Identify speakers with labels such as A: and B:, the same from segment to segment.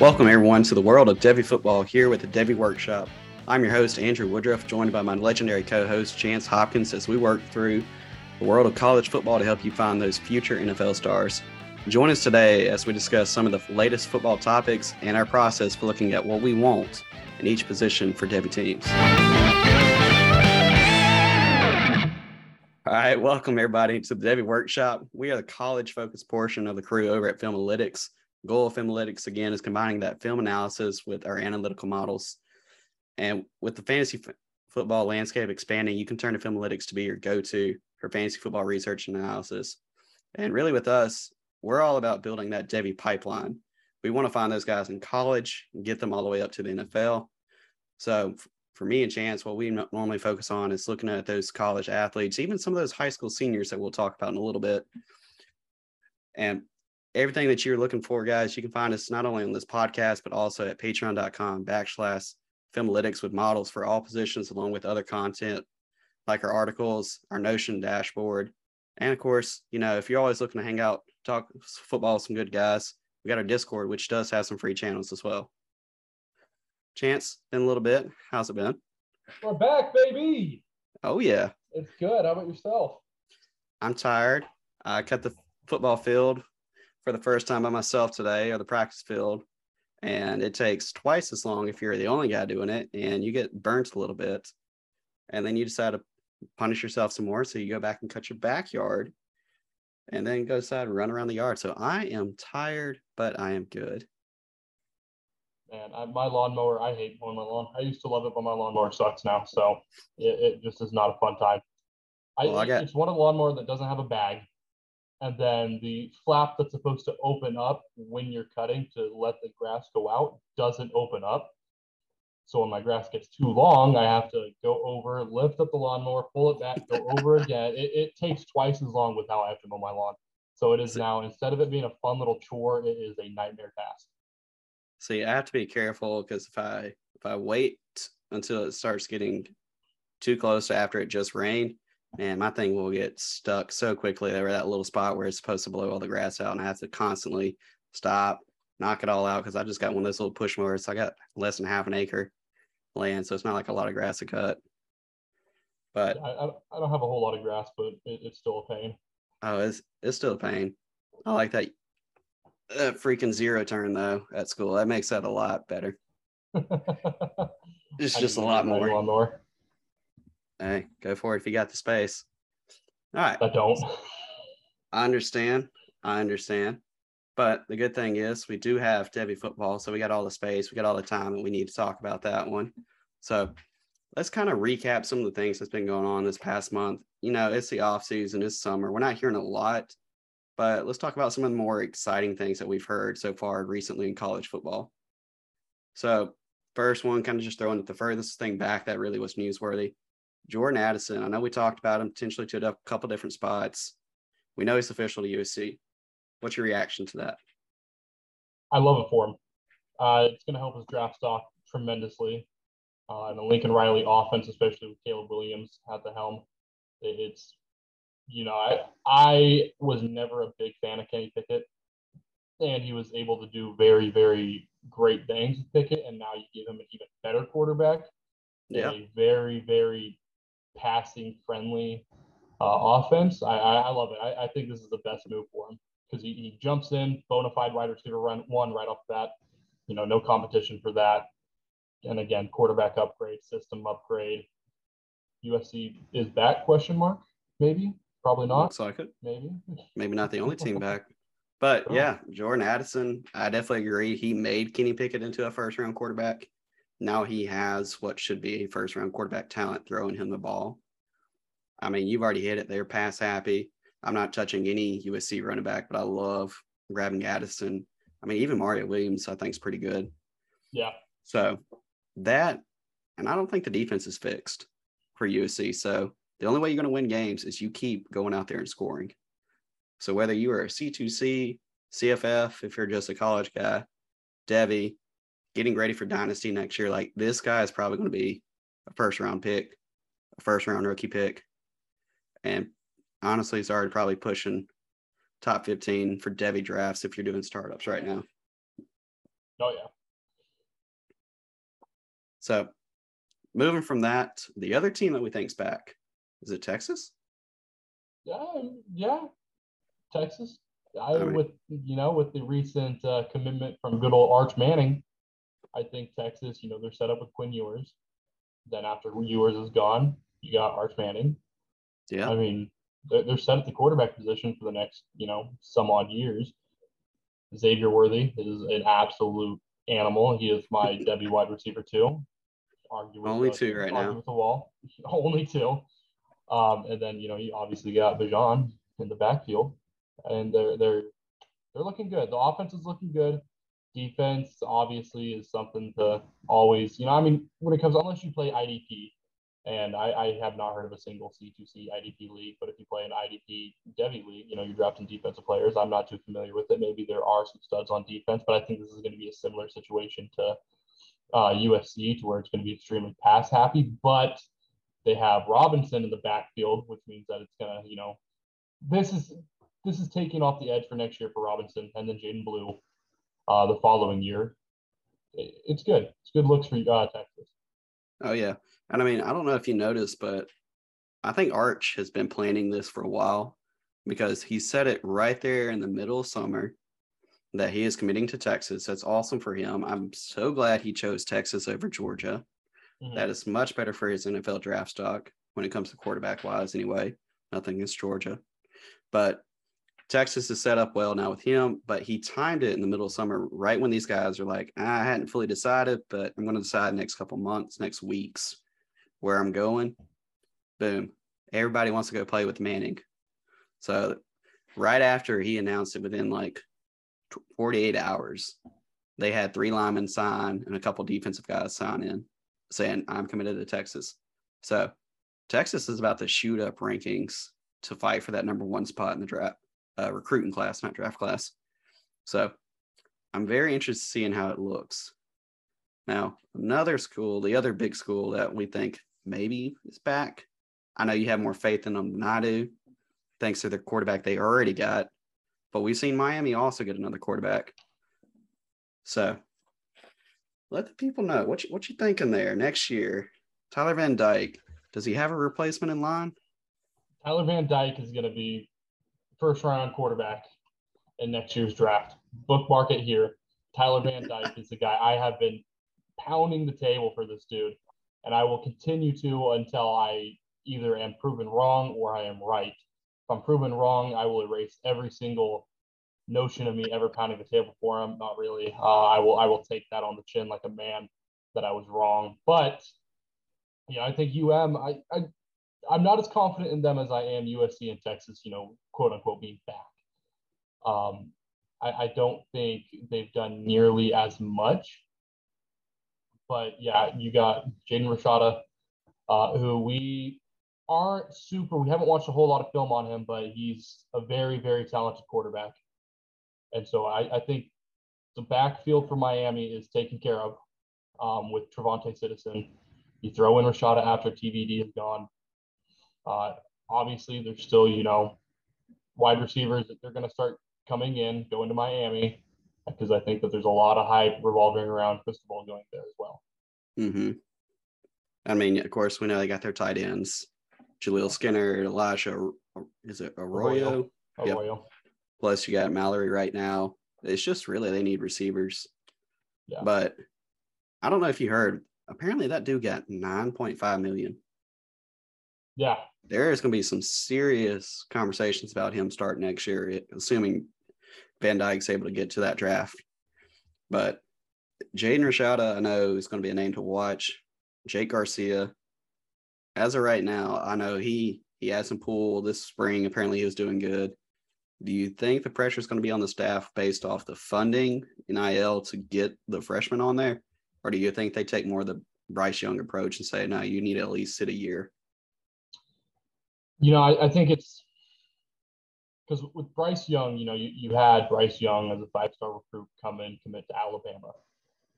A: Welcome, everyone, to the world of Devy football here with the Devy Workshop. I'm your host, Andrew Woodruff, joined by my legendary co host, Chance Hopkins, as we work through the world of college football to help you find those future NFL stars. Join us today as we discuss some of the latest football topics and our process for looking at what we want in each position for Devy teams. All right, welcome everybody to the Devy Workshop. We are the college focused portion of the crew over at Filmalytics. Goal of Filmalytics again is combining that film analysis with our analytical models. And with the fantasy f- football landscape expanding, you can turn to Filmalytics to be your go to for fantasy football research and analysis. And really, with us, we're all about building that Devy pipeline. We want to find those guys in college and get them all the way up to the NFL. So, for me and Chance, what we normally focus on is looking at those college athletes, even some of those high school seniors that we'll talk about in a little bit. And everything that you're looking for, guys, you can find us not only on this podcast, but also at patreon.com backslash filmalytics with models for all positions, along with other content like our articles, our Notion dashboard. And of course, you know, if you're always looking to hang out, talk football with some good guys, we got our Discord, which does have some free channels as well. Chance, been a little bit. How's it been?
B: We're back, baby.
A: Oh yeah.
B: It's good. How about yourself?
A: I'm tired. I cut the football field for the first time by myself today, or the practice field, and it takes twice as long if you're the only guy doing it, and you get burnt a little bit, and then you decide to punish yourself some more, so you go back and cut your backyard, and then go decide to run around the yard. So I am tired, but I am good.
B: Man, I, my lawnmower, I hate mowing my lawn. I used to love it, but my lawnmower sucks now. So it, it just is not a fun time. I,
A: Well, I got-
B: It's one of the lawnmower that doesn't have a bag. And then the flap that's supposed to open up when you're cutting to let the grass go out doesn't open up. So when my grass gets too long, I have to go over, lift up the lawnmower, pull it back, go over again. It, it takes twice as long with how I have to mow my lawn. So it is now, instead of it being a fun little chore, it is a nightmare task.
A: See, I have to be careful because if I if I wait until it starts getting too close to after it just rained, man, my thing will get stuck so quickly over that little spot where it's supposed to blow all the grass out, and I have to constantly stop, knock it all out because I just got one of those little push mowers. So I got less than half an acre land, so it's not like a lot of grass to cut. But
B: I, I, I don't have a whole lot of grass, but it, it's still a pain.
A: oh, it's it's still a pain. I like that. Uh, freaking zero turn though at school that makes that a lot better. It's just a lot more. Hey, go for it if you got the space. All right.
B: I don't.
A: I understand. I understand. But the good thing is we do have Devy football. So we got all the space, we got all the time, and we need to talk about that one. So let's kind of recap some of the things that's been going on this past month. You know, it's the off season, it's summer. We're not hearing a lot, but let's talk about some of the more exciting things that we've heard so far recently in college football. So first one, kind of just throwing it the furthest thing back that really was newsworthy. Jordan Addison. I know we talked about him potentially to a couple different spots. We know he's official to USC. What's your reaction to that?
B: I love it for him. Uh, it's going to help his draft stock tremendously. Uh, and the Lincoln Riley offense, especially with Caleb Williams at the helm, it, it's, you know, I, I was never a big fan of Kenny Pickett. And he was able to do very, very great things with Pickett. And now you give him an even better quarterback.
A: Yeah.
B: a very, very passing friendly uh, offense. I, I, I love it. I, I think this is the best move for him because he, he jumps in, bona fide wide receiver run one right off the bat. You know, no competition for that. And again, quarterback upgrade, system upgrade. USC is back? Question mark? Maybe, probably not.
A: Looks like it.
B: Maybe.
A: Maybe not the only team back. But yeah, Jordan Addison, I definitely agree. He made Kenny Pickett into a first round quarterback. Now he has what should be a first round quarterback talent throwing him the ball. I mean, you've already hit it. They're pass happy. I'm not touching any USC running back, but I love grabbing Addison. I mean, even Mario Williams, I think, is pretty good.
B: Yeah.
A: So that, and I don't think the defense is fixed for USC. So the only way you're going to win games is you keep going out there and scoring. So whether you are a C2C, CFF, if you're just a college guy, Devy, getting ready for Dynasty next year, like this guy is probably going to be a first round pick, a first round rookie pick. And honestly, he's already probably pushing top 15 for Devy drafts if you're doing startups right now.
B: Oh yeah.
A: So moving from that, the other team that we think's back is it Texas?
B: Yeah, yeah, Texas. I,
A: I mean-
B: with you know with the recent uh, commitment from good old Arch Manning, I think Texas. You know they're set up with Quinn Ewers. Then after Ewers is gone, you got Arch Manning.
A: Yeah.
B: I mean, they're, they're set at the quarterback position for the next, you know, some odd years. Xavier Worthy is an absolute animal. He is my Devy wide receiver too. With
A: Only
B: the-
A: two right now.
B: With the wall, only two. Um, and then you know you obviously got Bijan in the backfield, and they're they're they're looking good. The offense is looking good. Defense obviously is something to always, you know, I mean, when it comes unless you play IDP, and I, I have not heard of a single C2C IDP league, but if you play an IDP Devy league, you know, you're drafting defensive players. I'm not too familiar with it. Maybe there are some studs on defense, but I think this is going to be a similar situation to uh, USC to where it's going to be extremely pass happy, but they have Robinson in the backfield, which means that it's going to, you know, this is this is taking off the edge for next year for Robinson and then Jaydon Blue uh, the following year. It's good. It's good looks for uh, Texas.
A: Oh yeah. And I mean, I don't know if you noticed, but I think Arch has been planning this for a while because he said it right there in the middle of summer that he is committing to Texas. That's awesome for him. I'm so glad he chose Texas over Georgia.
B: Mhm.
A: That is much better for his NFL draft stock when it comes to quarterback wise, anyway. Nothing against Georgia. But Texas is set up well now with him, but he timed it in the middle of summer, right when these guys are like, "Ah, I hadn't fully decided, but I'm going to decide next couple months, next weeks, where I'm going. Boom. Everybody wants to go play with Manning. So right after he announced it, within like 48 hours, they had three linemen sign and a couple defensive guys sign in saying, I'm committed to Texas. So Texas is about to shoot up rankings to fight for that number one spot in the draft uh, recruiting class, not draft class. So I'm very interested in seeing how it looks. Now, another school, the other big school that we think maybe is back. I know you have more faith in them than I do, thanks to the quarterback they already got. But we've seen Miami also get another quarterback. So let the people know what you, what you thinking there next year. Tyler Van Dyke, does he have a replacement in line?
B: Tyler Van Dyke is going to be first round quarterback in next year's draft. Bookmark it here. Tyler Van Dyke is the guy I have been pounding the table for this dude, and I will continue to until I either am proven wrong or I am right. If I'm proven wrong, I will erase every single notion of me ever pounding the table for him. Not really. Uh, I will. I will take that on the chin like a man that I was wrong. But yeah, I think UM. I, I I'm not as confident in them as I am USC and Texas, you know, quote unquote being back. Um, I, I don't think they've done nearly as much. But yeah, you got Jaden Rashada, uh, who we aren't super, we haven't watched a whole lot of film on him, but he's a very, very talented quarterback. And so I, I think the backfield for Miami is taken care of um, with Trevante Citizen. You throw in Rashada after TVD is gone. Uh, obviously, there's still, you know, wide receivers that they're going to start coming in, going to Miami, because I think that there's a lot of hype revolving around Cristobal going there as well.
A: Mm-hmm. I mean, of course, we know they got their tight ends, Jaleel Skinner, Elijah, is it Arroyo? Yep.
B: Arroyo.
A: Plus, you got Mallory right now. It's just really they need receivers.
B: Yeah.
A: But I don't know if you heard. Apparently, that dude got nine point five million.
B: Yeah.
A: There is going to be some serious conversations about him starting next year, assuming Van Dyke's able to get to that draft. But Jaden Rashada, I know is going to be a name to watch. Jake Garcia, as of right now, I know he he had some pool this spring. Apparently, he was doing good. Do you think the pressure is going to be on the staff based off the funding NIL to get the freshmen on there, or do you think they take more of the Bryce Young approach and say, no, you need to at least sit a year?
B: You know, I, I think it's because with Bryce Young, you know, you, you had Bryce Young as a five star recruit come in, commit to Alabama.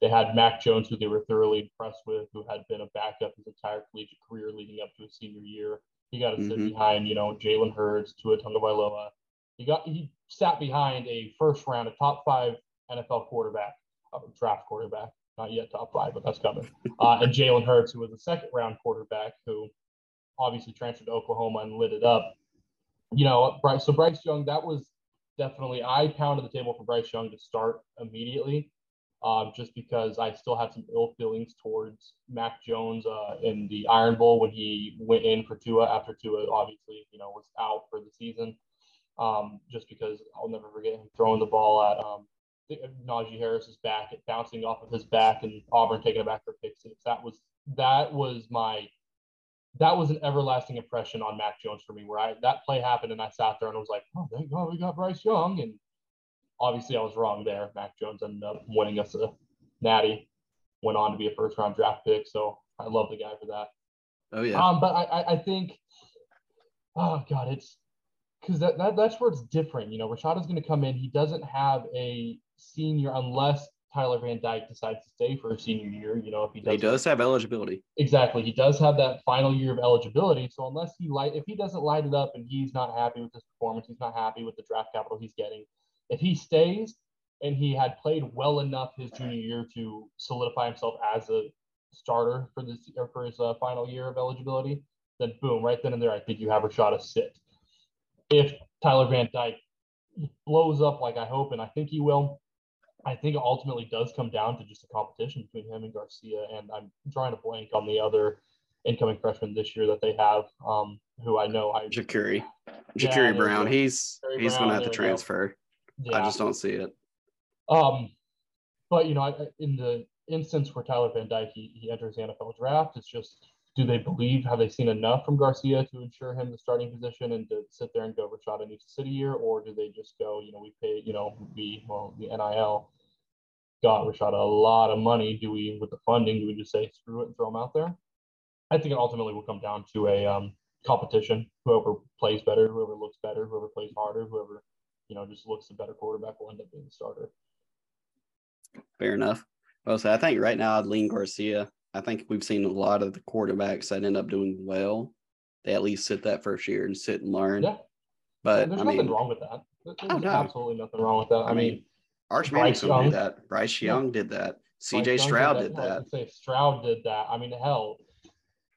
B: They had Mac Jones, who they were thoroughly impressed with, who had been a backup his entire collegiate career leading up to his senior year. He got to sit
A: Mhm.
B: behind, you know, Jalen Hurts, Tua Tagovailoa. He got he sat behind a first round, a top five NFL quarterback uh, draft quarterback. Not yet top five, but that's coming. Uh, and Jalen Hurts, who was a second round quarterback, who obviously transferred to Oklahoma and lit it up. You know, Bryce. So Bryce Young, that was definitely I pounded the table for Bryce Young to start immediately, um, just because I still had some ill feelings towards Mac Jones uh, in the Iron Bowl when he went in for Tua after Tua obviously you know was out for the season. Um, just because I'll never forget him throwing the ball at um, Najee Harris's back, it bouncing off of his back, and Auburn taking it back for pick six. That was that was my that was an everlasting impression on Mac Jones for me, where I that play happened and I sat there and I was like, oh, thank God we got Bryce Young. And obviously I was wrong there. Mac Jones ended up winning us a natty, went on to be a first round draft pick. So I love the guy for that.
A: Oh yeah.
B: Um, but I, I think, oh God, it's because that, that that's where it's different. You know, Rashad is going to come in. He doesn't have a senior unless Tyler Van Dyke decides to stay for a senior year, you know, if he does,
A: he does have eligibility.
B: Exactly, he does have that final year of eligibility. So unless he light, if he doesn't light it up and he's not happy with his performance, he's not happy with the draft capital he's getting. If he stays and he had played well enough his junior year to solidify himself as a starter for this or for his uh, final year of eligibility, then boom, right then and there, I think you have a shot to sit. If Tyler Van Dyke blows up like I hope and I think he will, I think it ultimately does come down to just a competition between him and Garcia. And I'm drawing a blank on the other incoming freshman this year that they have, um, who I know I
A: Jacurri. Jacurri yeah, Brown. He's he's Brown, gonna have to transfer. Yeah. I just don't see it.
B: Um, but you know, in the instance where Tyler Van Dyke he, he enters the NFL draft, it's just do they believe have they seen enough from Garcia to ensure him the starting position and to sit there and go Rashad needs to sit a year, or do they just go, you know, we pay, you know, we well the NIL got Rashad a lot of money. Do we with the funding, do we just say screw it and throw him out there? I think it ultimately will come down to a um, competition. Whoever plays better, whoever looks better, whoever plays harder, whoever, you know, just looks a better quarterback will end up being the starter.
A: Fair enough. Well, so I think right now I'd lean Garcia I think we've seen a lot of the quarterbacks that end up doing well. They at least sit that first year and sit and learn.
B: Yeah.
A: But
B: yeah, there's
A: I
B: nothing
A: mean,
B: wrong with that. Oh, there's oh, no. absolutely nothing wrong with that. I, I mean,
A: Arch Manning did that. Bryce Young yeah. did that. CJ Stroud did that.
B: Did that. Say Stroud did that. I mean, hell,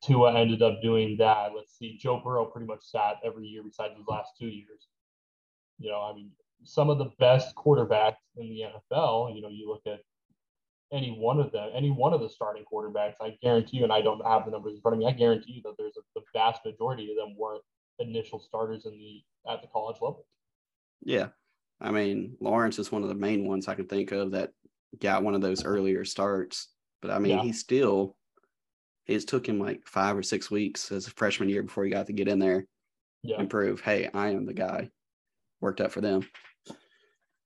B: Tua ended up doing that. Let's see, Joe Burrow pretty much sat every year besides his last two years. You know, I mean, some of the best quarterbacks in the NFL. You know, you look at any one of them, any one of the starting quarterbacks, I guarantee you, and I don't have the numbers in front of me, I guarantee you that there's a, the vast majority of them weren't initial starters in the at the college level.
A: Yeah. I mean, Lawrence is one of the main ones I can think of that got one of those earlier starts. But I mean, yeah. he still it took him like five or six weeks as a freshman year before he got to get in there yeah. and prove, hey, I am the guy. Worked out for them.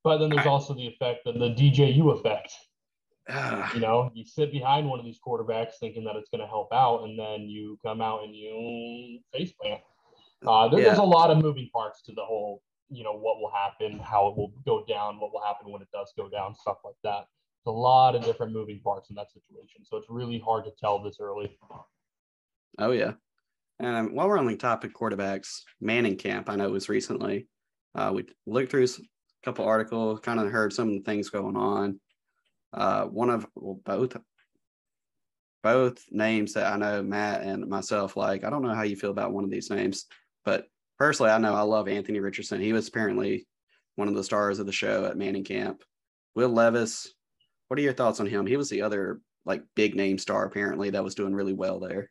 B: But then there's also the effect of the DJU effect you know, you sit behind one of these quarterbacks thinking that it's going to help out, and then you come out and you face plant. Uh, there, yeah. There's a lot of moving parts to the whole, you know, what will happen, how it will go down, what will happen when it does go down, stuff like that. It's a lot of different moving parts in that situation. So it's really hard to tell this early.
A: Oh, yeah. And while we're on the topic quarterbacks, Manning camp, I know it was recently. Uh, we looked through a couple articles, kind of heard some of the things going on uh, one of well, both both names that I know Matt and myself like. I don't know how you feel about one of these names, but personally, I know I love Anthony Richardson. He was apparently one of the stars of the show at Manning Camp. Will Levis, what are your thoughts on him? He was the other like big name star apparently that was doing really well there.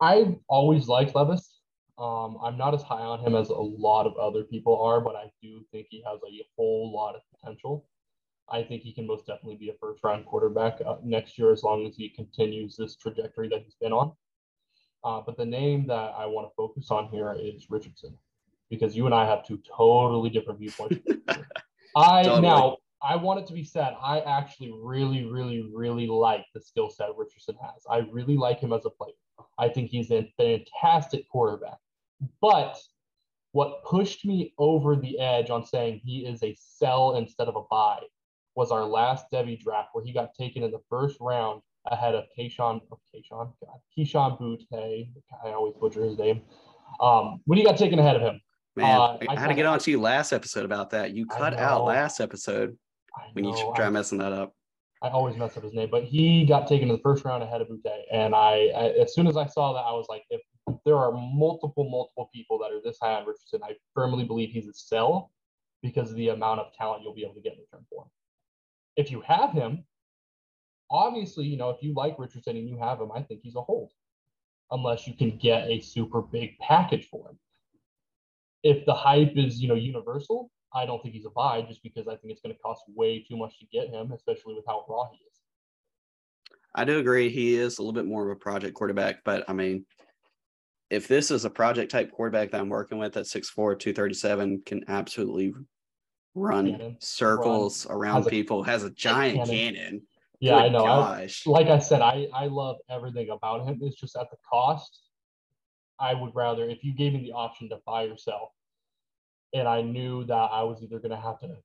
B: I've always liked Levis. Um, I'm not as high on him as a lot of other people are, but I do think he has a whole lot of potential. I think he can most definitely be a first round quarterback uh, next year as long as he continues this trajectory that he's been on. Uh, but the name that I want to focus on here is Richardson because you and I have two totally different viewpoints. I totally. now I want it to be said, I actually really, really, really like the skill set Richardson has. I really like him as a player. I think he's a fantastic quarterback. But what pushed me over the edge on saying he is a sell instead of a buy was our last Devy draft where he got taken in the first round ahead of Kayshawn, oh, Kayshawn, God, Keyshawn Boutte. I always butcher his name. Um, when he got taken ahead of him.
A: Man, uh, I, I had to get on to you last episode about that. You cut out last episode when you try messing that up.
B: I always mess up his name, but he got taken in the first round ahead of Boutte. And I, I, as soon as I saw that, I was like, if there are multiple, multiple people that are this high on Richardson, I firmly believe he's a sell because of the amount of talent you'll be able to get in return for him. If you have him, obviously, you know, if you like Richardson and you have him, I think he's a hold, unless you can get a super big package for him. If the hype is, you know, universal, I don't think he's a buy just because I think it's going to cost way too much to get him, especially with how raw he is.
A: I do agree he is a little bit more of a project quarterback, but I mean, if this is a project type quarterback that I'm working with at 6'4, 237, can absolutely run cannon. circles run. around has people, a, has a giant cannon. cannon.
B: Yeah, Good I know. I, like I said, I, I love everything about him. It's just at the cost. I would rather, if you gave me the option to buy or sell, and I knew that I was either going to have to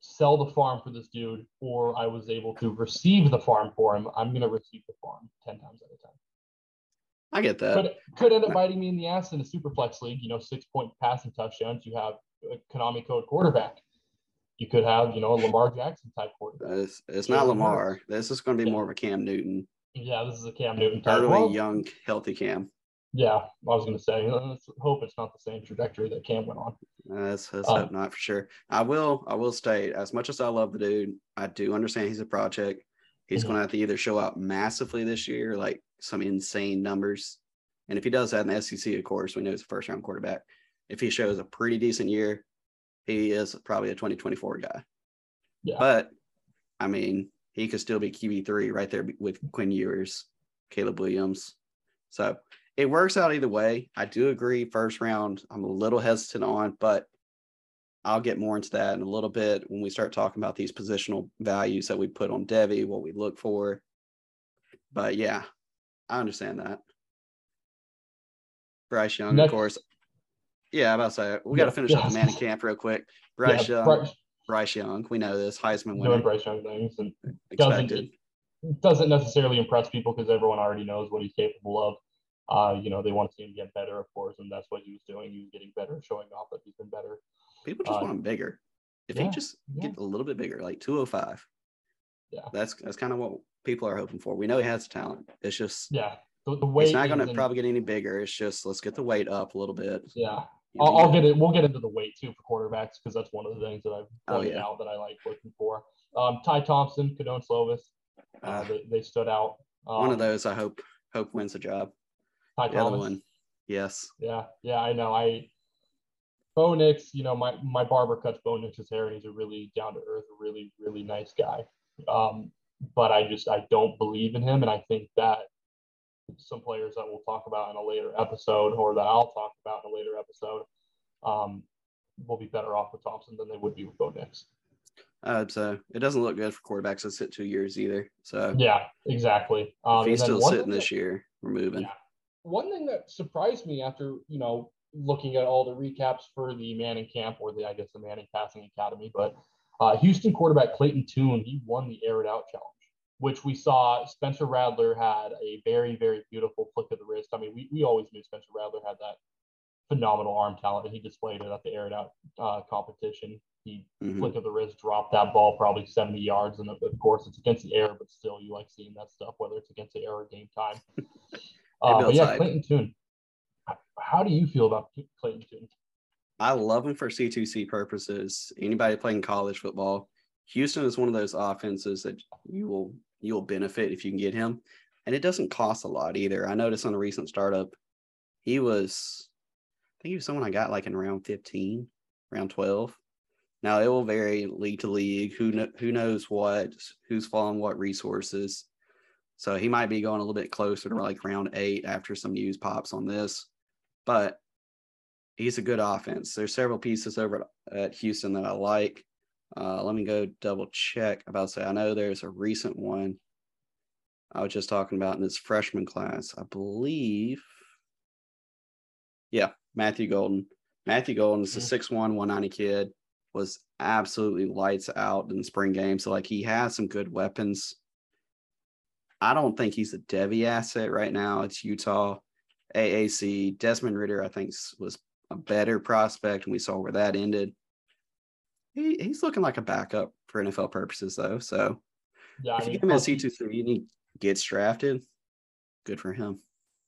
B: sell the farm for this dude or I was able to receive the farm for him, I'm going to receive the farm 10 times at a time.
A: I get that.
B: Could, could end up biting me in the ass in a super flex league, you know, six point passing touchdowns. You have a Konami code quarterback. You could have, you know, a Lamar Jackson type quarterback.
A: It's, it's not Lamar. This is going to be more of a Cam Newton.
B: Yeah, this is a Cam Newton type.
A: Early, well, young, healthy Cam.
B: Yeah, I was going to say. Let's hope it's not the same trajectory that Cam went on.
A: Let's, let's uh, hope not for sure. I will. I will state as much as I love the dude, I do understand he's a project. He's mm-hmm. going to have to either show out massively this year, like some insane numbers, and if he does that in the SEC, of course, we know he's a first round quarterback. If he shows a pretty decent year, he is probably a 2024 guy. Yeah. But I mean, he could still be QB3 right there with Quinn Ewers, Caleb Williams. So it works out either way. I do agree. First round, I'm a little hesitant on, but I'll get more into that in a little bit when we start talking about these positional values that we put on Devy, what we look for. But yeah, I understand that. Bryce Young, Next. of course. Yeah, I'm about to say we got to finish yeah. up the Manning camp real quick. Bryce yeah, Young, Bryce, Bryce, Young, we know this Heisman winner.
B: Doing Bryce Young things and expected. Doesn't, doesn't necessarily impress people because everyone already knows what he's capable of. Uh, you know, they want to see him get better, of course, and that's what he was doing. He was getting better, showing off that he's been better.
A: People just uh, want him bigger. If yeah, he just yeah. get a little bit bigger, like 205. Yeah. That's that's kind of what people are hoping for. We know he has talent. It's just
B: yeah. The, the weight
A: it's not going to probably get any bigger. It's just let's get the weight up a little bit.
B: Yeah. I'll, I'll, get it. We'll get into the weight too for quarterbacks because that's one of the things that I've oh, pointed oh, yeah. out that I like looking for. Um, Ty Thompson, Kedon Slovis, uh, uh, they, they, stood out.
A: Um, one of um, those I hope hope wins the job.
B: Ty the Thomas. other one,
A: yes.
B: Yeah, yeah, I know. I Bo Nix, you know, my my barber cuts Bo Nix's hair, and he's a really down to earth, really really nice guy. Um, but I just I don't believe in him, and I think that some players that we'll talk about in a later episode, or that I'll talk about in a later episode, um, will be better off with Thompson than they would be with Bo Nix.
A: Uh, so it doesn't look good for quarterbacks that sit two years either. So
B: yeah, exactly.
A: Um, if he's still sitting this that, year, we're moving. Yeah.
B: One thing that surprised me after you know looking at all the recaps for the Manning camp or the I guess the Manning Passing Academy, but uh, Houston quarterback Clayton Tune he won the air it out challenge which we saw Spencer Rattler had a very, very beautiful flick of the wrist. I mean, we, we always knew Spencer Rattler had that phenomenal arm talent, and he displayed it at the air it out uh, competition. He mm-hmm. flick of the wrist, dropped that ball probably 70 yards, and of course it's against the air, but still you like seeing that stuff, whether it's against the air or game time. uh, but yeah, Clayton Tune. How do you feel about Clayton Tune?
A: I love him for C2C purposes. Anybody playing college football, Houston is one of those offenses that you will you'll benefit if you can get him. And it doesn't cost a lot either. I noticed on a recent startup, he was, I think he was someone I got like in round 15, round 12. Now it will vary league to league. Who know, who knows what, who's following what resources. So he might be going a little bit closer to like round eight after some news pops on this. But he's a good offense. There's several pieces over at Houston that I like. Uh, let me go double check. About say, I know there's a recent one I was just talking about in this freshman class. I believe. Yeah, Matthew Golden. Matthew Golden is a 6'1, mm-hmm. 190 kid, was absolutely lights out in the spring game. So, like, he has some good weapons. I don't think he's a Devy asset right now. It's Utah, AAC. Desmond Ridder, I think, was a better prospect, and we saw where that ended he, he's looking like a backup for NFL purposes, though. So
B: Yeah, I
A: if
B: mean,
A: you give him a C two three and he gets drafted, good for him.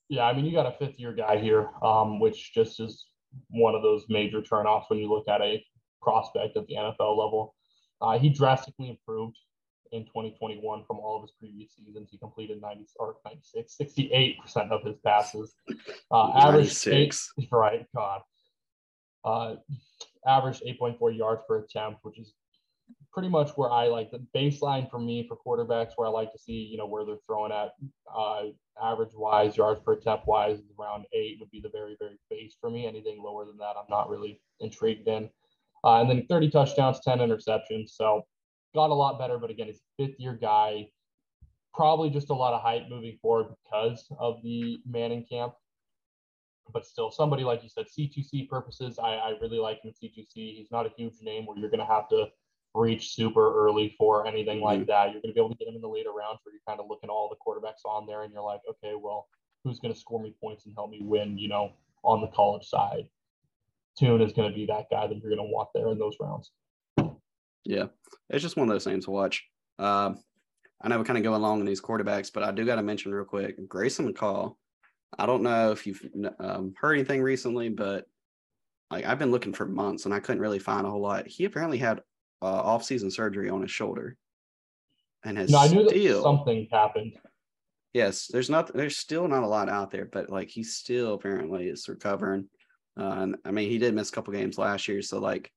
B: Yeah, I mean, you got a fifth year guy here, um, which just is one of those major turnoffs when you look at a prospect at the NFL level. Uh, he drastically improved in 2021 from all of his previous seasons. He completed 90 or 96, 68% of his passes. Uh, average
A: 96.
B: right, God. Uh, averaged 8.4 yards per attempt, which is pretty much where I like the baseline for me for quarterbacks, where I like to see, you know, where they're throwing at. Uh, average wise, yards per attempt wise, around eight would be the very, very base for me. Anything lower than that, I'm not really intrigued in. Uh, and then 30 touchdowns, 10 interceptions. So got a lot better, but again, he's fifth year guy. Probably just a lot of hype moving forward because of the Manning camp. But still, somebody like you said, C2C purposes, I, I really like him C2C. He's not a huge name where you're going to have to reach super early for anything like that. You're going to be able to get him in the later rounds where you're kind of looking at all the quarterbacks on there and you're like, okay, well, who's going to score me points and help me win, you know, on the college side? Tune is going to be that guy that you're going to want there in those rounds.
A: Yeah, it's just one of those names to watch. Um, I know we're kind of go along in these quarterbacks, but I do got to mention real quick Grayson McCall. I don't know if you've um, heard anything recently, but like I've been looking for months and I couldn't really find a whole lot. He apparently had uh, off-season surgery on his shoulder, and has
B: No, I knew that
A: still
B: something happened.
A: yes. There's not there's still not a lot out there, but like he still apparently is recovering. Uh, and I mean, he did miss a couple games last year, so like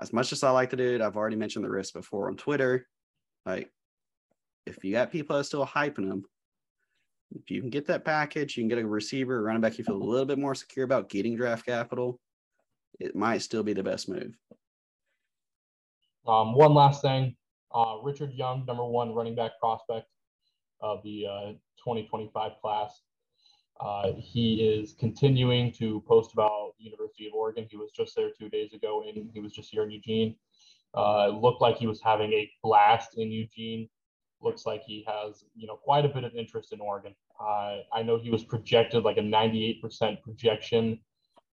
A: as much as I like the dude, I've already mentioned the risk before on Twitter. Like, if you got people that are still hyping him, if you can get that package, you can get a receiver, running back you feel a little bit more secure about getting draft capital, it might still be the best move.
B: Um, one last thing uh, Richard Young, number one running back prospect of the uh, 2025 class. Uh, he is continuing to post about the University of Oregon. He was just there two days ago, and he was just here in Eugene. Uh, it looked like he was having a blast in Eugene. Looks like he has, you know, quite a bit of interest in Oregon. Uh, I know he was projected like a 98% projection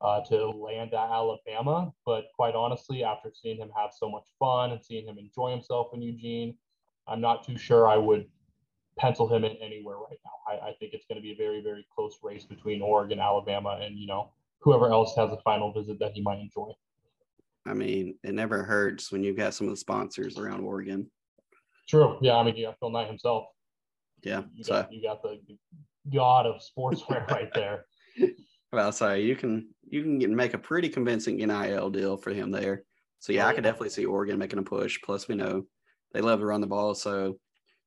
B: uh, to land at Alabama. But quite honestly, after seeing him have so much fun and seeing him enjoy himself in Eugene, I'm not too sure I would pencil him in anywhere right now. I, I think it's going to be a very, very close race between Oregon, Alabama, and you know whoever else has a final visit that he might enjoy.
A: I mean, it never hurts when you've got some of the sponsors around Oregon.
B: True. Yeah. I mean, you got Phil Knight himself.
A: Yeah.
B: You
A: So,
B: got, you got the god of sportswear right there.
A: well, sorry, you can you can get, make a pretty convincing NIL deal for him there. So yeah, I could definitely see Oregon making a push. Plus, we know they love to run the ball. So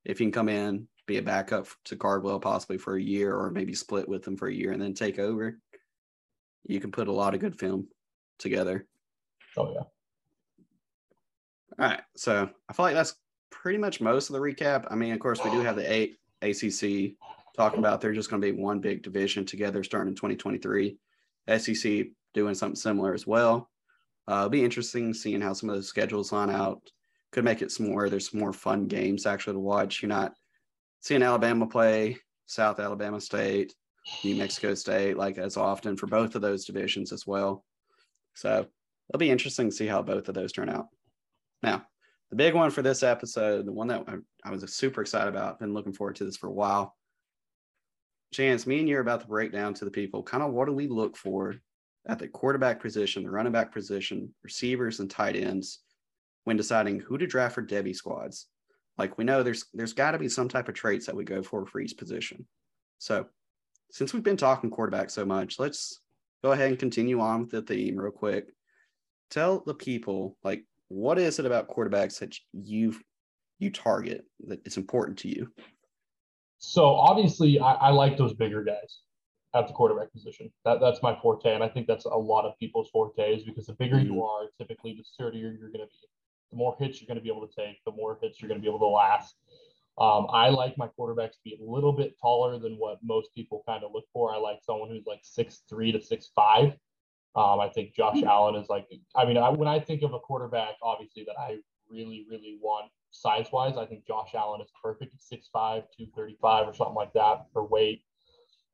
A: if you can come in, be a backup to Cardwell possibly for a year, or maybe split with them for a year and then take over, you can put a lot of good film together.
B: Oh yeah.
A: All right. So I feel like that's pretty much most of the recap. I mean, of course, we do have the eight ACC talking about they're just going to be one big division together starting in 2023. SEC doing something similar as well. Uh, it'll be interesting seeing how some of those schedules line out. Could make it some more. There's some more fun games actually to watch. You're not seeing Alabama play South Alabama State, New Mexico State like as often for both of those divisions as well. So it'll be interesting to see how both of those turn out. Now, the big one for this episode, the one that I, was super excited about, been looking forward to this for a while. Chance, me and you are about to break down to the people kind of what do we look for at the quarterback position, the running back position, receivers, and tight ends when deciding who to draft for Devy squads. Like we know there's there's got to be some type of traits that we go for for each position. So since we've been talking quarterback so much, let's go ahead and continue on with the theme real quick. Tell the people like what is it about quarterbacks that you you target that is important to you?
B: So obviously, I, I like those bigger guys at the quarterback position. That, that's my forte, and I think that's a lot of people's forte is because the bigger you
A: Mhm.
B: are, typically the sturdier you're going to be. The more hits you're going to be able to take, the more hits you're going to be able to last. Um, I like my quarterbacks to be a little bit taller than what most people kind of look for. I like someone who's like six three to six five. Um, I think Josh Allen is like. I mean, I, when I think of a quarterback, obviously that I really, really want size wise, I think Josh Allen is perfect. He's 6'5, 235 or something like that for weight.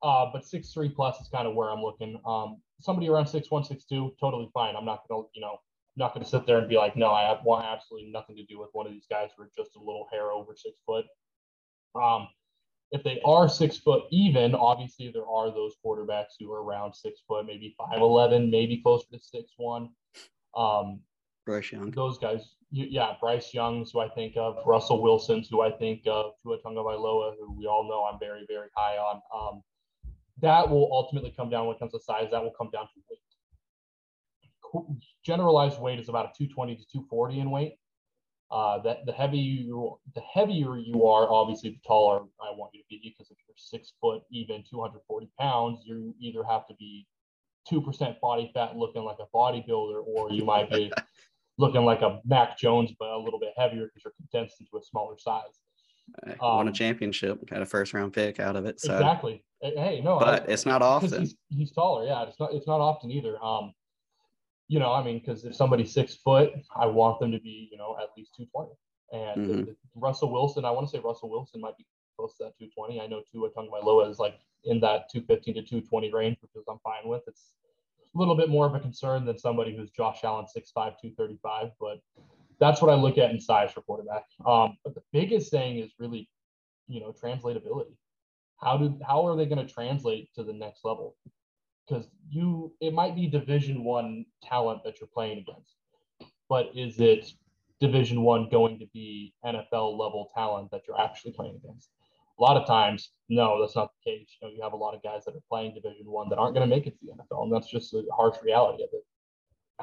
B: Uh, but six three plus is kind of where I'm looking. Um, somebody around six one, six two, totally fine. I'm not gonna, you know, not going to sit there and be like, no, I want absolutely nothing to do with one of these guys who are just a little hair over six foot. Um, if they are six foot even, obviously there are those quarterbacks who are around six foot, maybe five eleven, maybe closer to six one. Um,
A: Bryce Young.
B: Those guys, yeah, Bryce Young's who I think of, Russell Wilson's who I think of, Tua Tagovailoa, who we all know I'm very very high on. Um, that will ultimately come down when it comes to size. That will come down to weight generalized weight is about a 220 to 240 in weight. Uh, that the heavier you the heavier you are, obviously the taller I want you to be because if you're six foot even 240 pounds, you either have to be two percent body fat looking like a bodybuilder, or you might be looking like a Mac Jones but a little bit heavier because you're condensed into a smaller size.
A: I um, won a um, championship, got a first round pick out of it. So.
B: Exactly. Hey, no,
A: but I, it's not often.
B: He's, he's, taller. Yeah, it's not. It's not often either. Um, you know, I mean, because if somebody's six foot, I want them to be, you know, at least 220. And mm-hmm. Russell Wilson, I want to say Russell Wilson might be close to that 220. I know Tua Tagovailoa is like in that 215 to 220 range, which is I'm fine with. It's a little bit more of a concern than somebody who's Josh Allen 6'5", 235, but that's what I look at in size for quarterback. Um, but the biggest thing is really, you know, translatability. How do how are they going to translate to the next level? Because you it might be division one talent that you're playing against but is it division one going to be nfl level talent that you're actually playing against? A lot of times no that's not the case. You know you have a lot of guys that are playing division one that aren't going to make it to the nfl and that's just the harsh reality of it.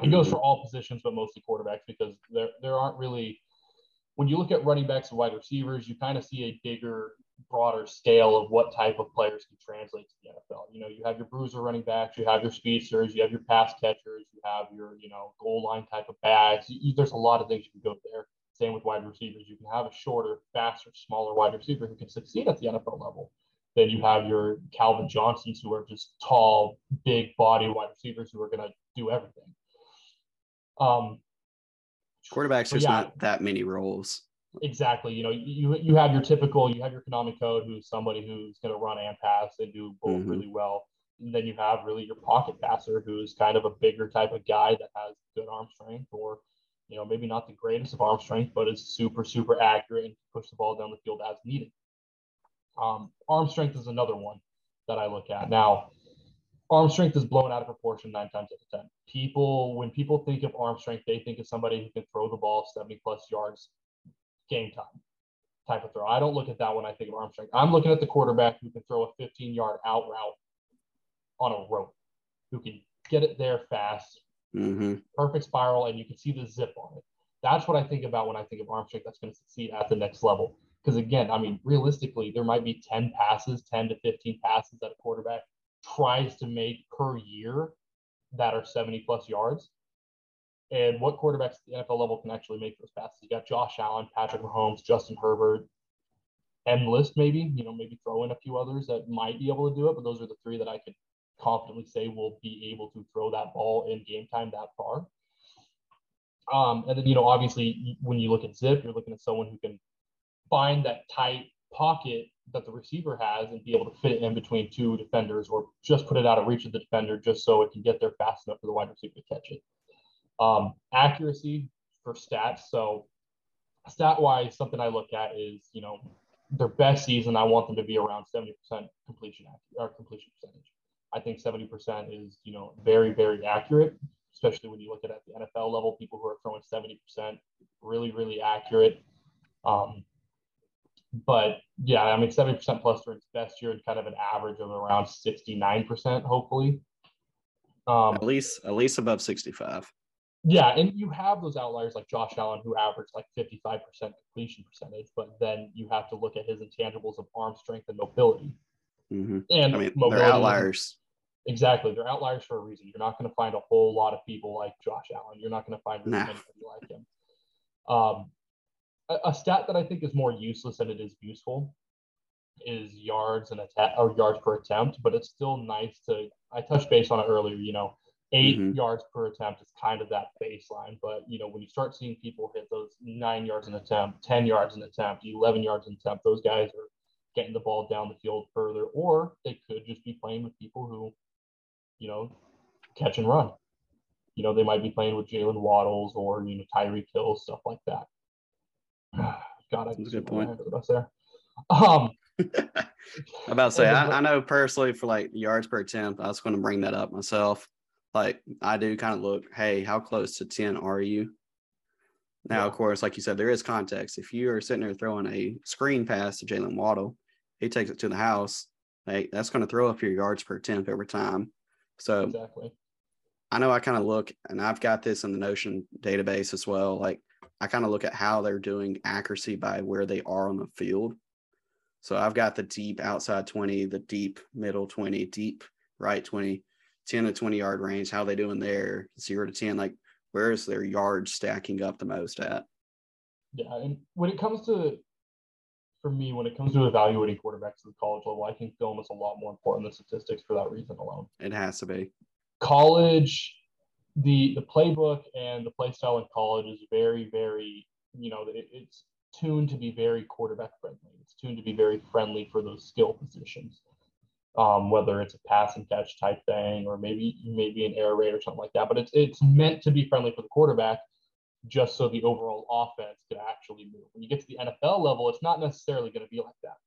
B: It goes for all positions but mostly quarterbacks because there there aren't really when you look at running backs and wide receivers you kind of see a bigger broader scale of what type of players can translate to the NFL. You know, you have your bruiser running backs, you have your speedsters, you have your pass catchers, you have your, you know, goal line type of backs. You, there's a lot of things you can go there. Same with wide receivers. You can have a shorter, faster, smaller wide receiver who can succeed at the NFL level. Then you have your Calvin Johnsons who are just tall, big body wide receivers who are going to do everything. Um,
A: Quarterbacks, there's yeah, not that many roles.
B: Exactly. You know, you you have your typical, you have your Konami code, who's somebody who's going to run and pass and do both mm-hmm. really well. And then you have really your pocket passer, who's kind of a bigger type of guy that has good arm strength, or you know, maybe not the greatest of arm strength, but is super super accurate and push the ball down the field as needed. Um, arm strength is another one that I look at now. Arm strength is blown out of proportion nine times out of ten. People, when people think of arm strength, they think of somebody who can throw the ball 70 plus yards game time type of throw. I don't look at that when I think of arm strength. I'm looking at the quarterback who can throw a 15 yard out route on a rope, who can get it there fast,
A: mm-hmm.
B: perfect spiral, and you can see the zip on it. That's what I think about when I think of arm strength that's going to succeed at the next level. Because again, I mean, realistically, there might be 10 passes, 10 to 15 passes that a quarterback tries to make per year that are 70 plus yards and what quarterbacks at the NFL level can actually make those passes. You got Josh Allen, Patrick Mahomes, Justin Herbert, end list maybe, you know, maybe throw in a few others that might be able to do it, but those are the three that I could confidently say will be able to throw that ball in game time that far. Um, and then, you know, obviously when you look at zip, you're looking at someone who can find that tight pocket that the receiver has and be able to fit it in between two defenders or just put it out of reach of the defender just so it can get there fast enough for the wide receiver to catch it. Um, accuracy for stats. So stat wise, something I look at is, you know, their best season, I want them to be around 70% completion or completion percentage. I think 70% is, you know, very, very accurate, especially when you look at at the NFL level, people who are throwing 70%, really, really accurate. Um, but yeah, I mean, 70% plus during its best year kind of an average of around 69%, hopefully.
A: Um, at least, at least above 65.
B: Yeah, and you have those outliers like Josh Allen who averaged like 55% completion percentage, but then you have to look at his intangibles of arm strength and mobility.
A: Mm-hmm. And I mean, they're outliers.
B: Exactly, they're outliers for a reason. You're not going to find a whole lot of people like Josh Allen. You're not going to find nah. anybody like him. Um, a, a, stat that I think is more useless than it is useful is yards and attack or yards per attempt, but it's still nice to. I touched base on it earlier. You know, 8 mm-hmm. yards per attempt is kind of that baseline. But you know, when you start seeing people hit those nine yards an attempt, 10 yards an attempt, 11 yards an attempt, those guys are getting the ball down the field further, or they could just be playing with people who, you know, catch and run. You know, they might be playing with Jaylen Waddles or you know Tyreek Hill, stuff like that. God, I
A: That's a good point.
B: There. Um,
A: I'm about to say, I, I know personally for like yards per attempt, I was going to bring that up myself. Like I do kind of look, hey, how close to 10 are you? Now, yeah. of course, like you said, there is context. If you are sitting there throwing a screen pass to Jaylen Waddle, he takes it to the house. Hey, that's going to throw up your yards per attempt over time. So
B: exactly.
A: I know I kind of look, and I've got this in the Notion database as well. Like I kind of look at how they're doing accuracy by where they are on the field. So I've got the deep outside 20, the deep middle 20, deep right 20, 10 to 20 yard range, how are they doing there, zero to 10, like where is their yards stacking up the most at?
B: Yeah, and when it comes to for me, when it comes to evaluating quarterbacks at the college level, I think film is a lot more important than statistics for that reason alone.
A: It has to be.
B: College, the the playbook and the play style in college is very, very, you know, it, it's tuned to be very quarterback friendly. It's tuned to be very friendly for those skill positions. Um, whether it's a pass and catch type thing or maybe maybe an air raid or something like that. But it's it's meant to be friendly for the quarterback, just so the overall offense could actually move. When you get to the NFL level, it's not necessarily going to be like that.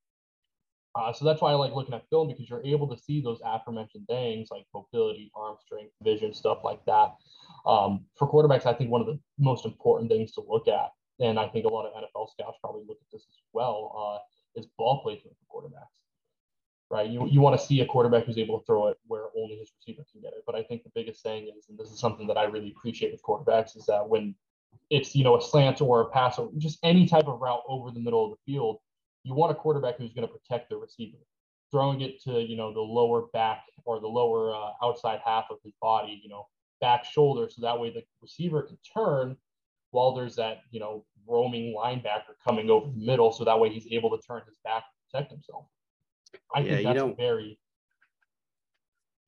B: Uh, so that's why I like looking at film because you're able to see those aforementioned things like mobility, arm strength, vision, stuff like that. Um, for quarterbacks, I think one of the most important things to look at and I think a lot of NFL scouts probably look at this as well, uh, is ball placement for quarterbacks. Right, you, you want to see a quarterback who's able to throw it where only his receiver can get it. But I think the biggest thing is, and this is something that I really appreciate with quarterbacks, is that when it's you know a slant or a pass or just any type of route over the middle of the field, you want a quarterback who's going to protect the receiver, throwing it to you know the lower back or the lower uh, outside half of his body, you know back shoulder, so that way the receiver can turn while there's that, you know, roaming linebacker coming over the middle. So that way he's able to turn his back to protect himself. I yeah, think that's you very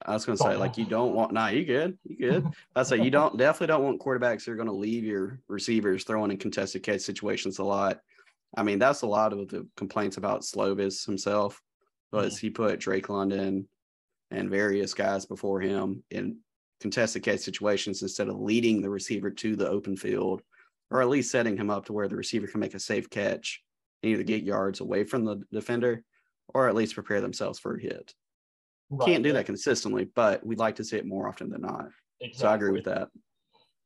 A: I was gonna say, like, you don't want nah, you good. You good. I say you don't definitely don't want quarterbacks that are gonna leave your receivers throwing in contested catch situations a lot. I mean, that's a lot of the complaints about Slovis himself, was mm-hmm. he put Drake London and various guys before him in contested catch situations instead of leading the receiver to the open field or at least setting him up to where the receiver can make a safe catch and either get yards away from the defender or at least prepare themselves for a hit. Right, Can't do that consistently, but we'd like to see it more often than not. Exactly. So I agree with that.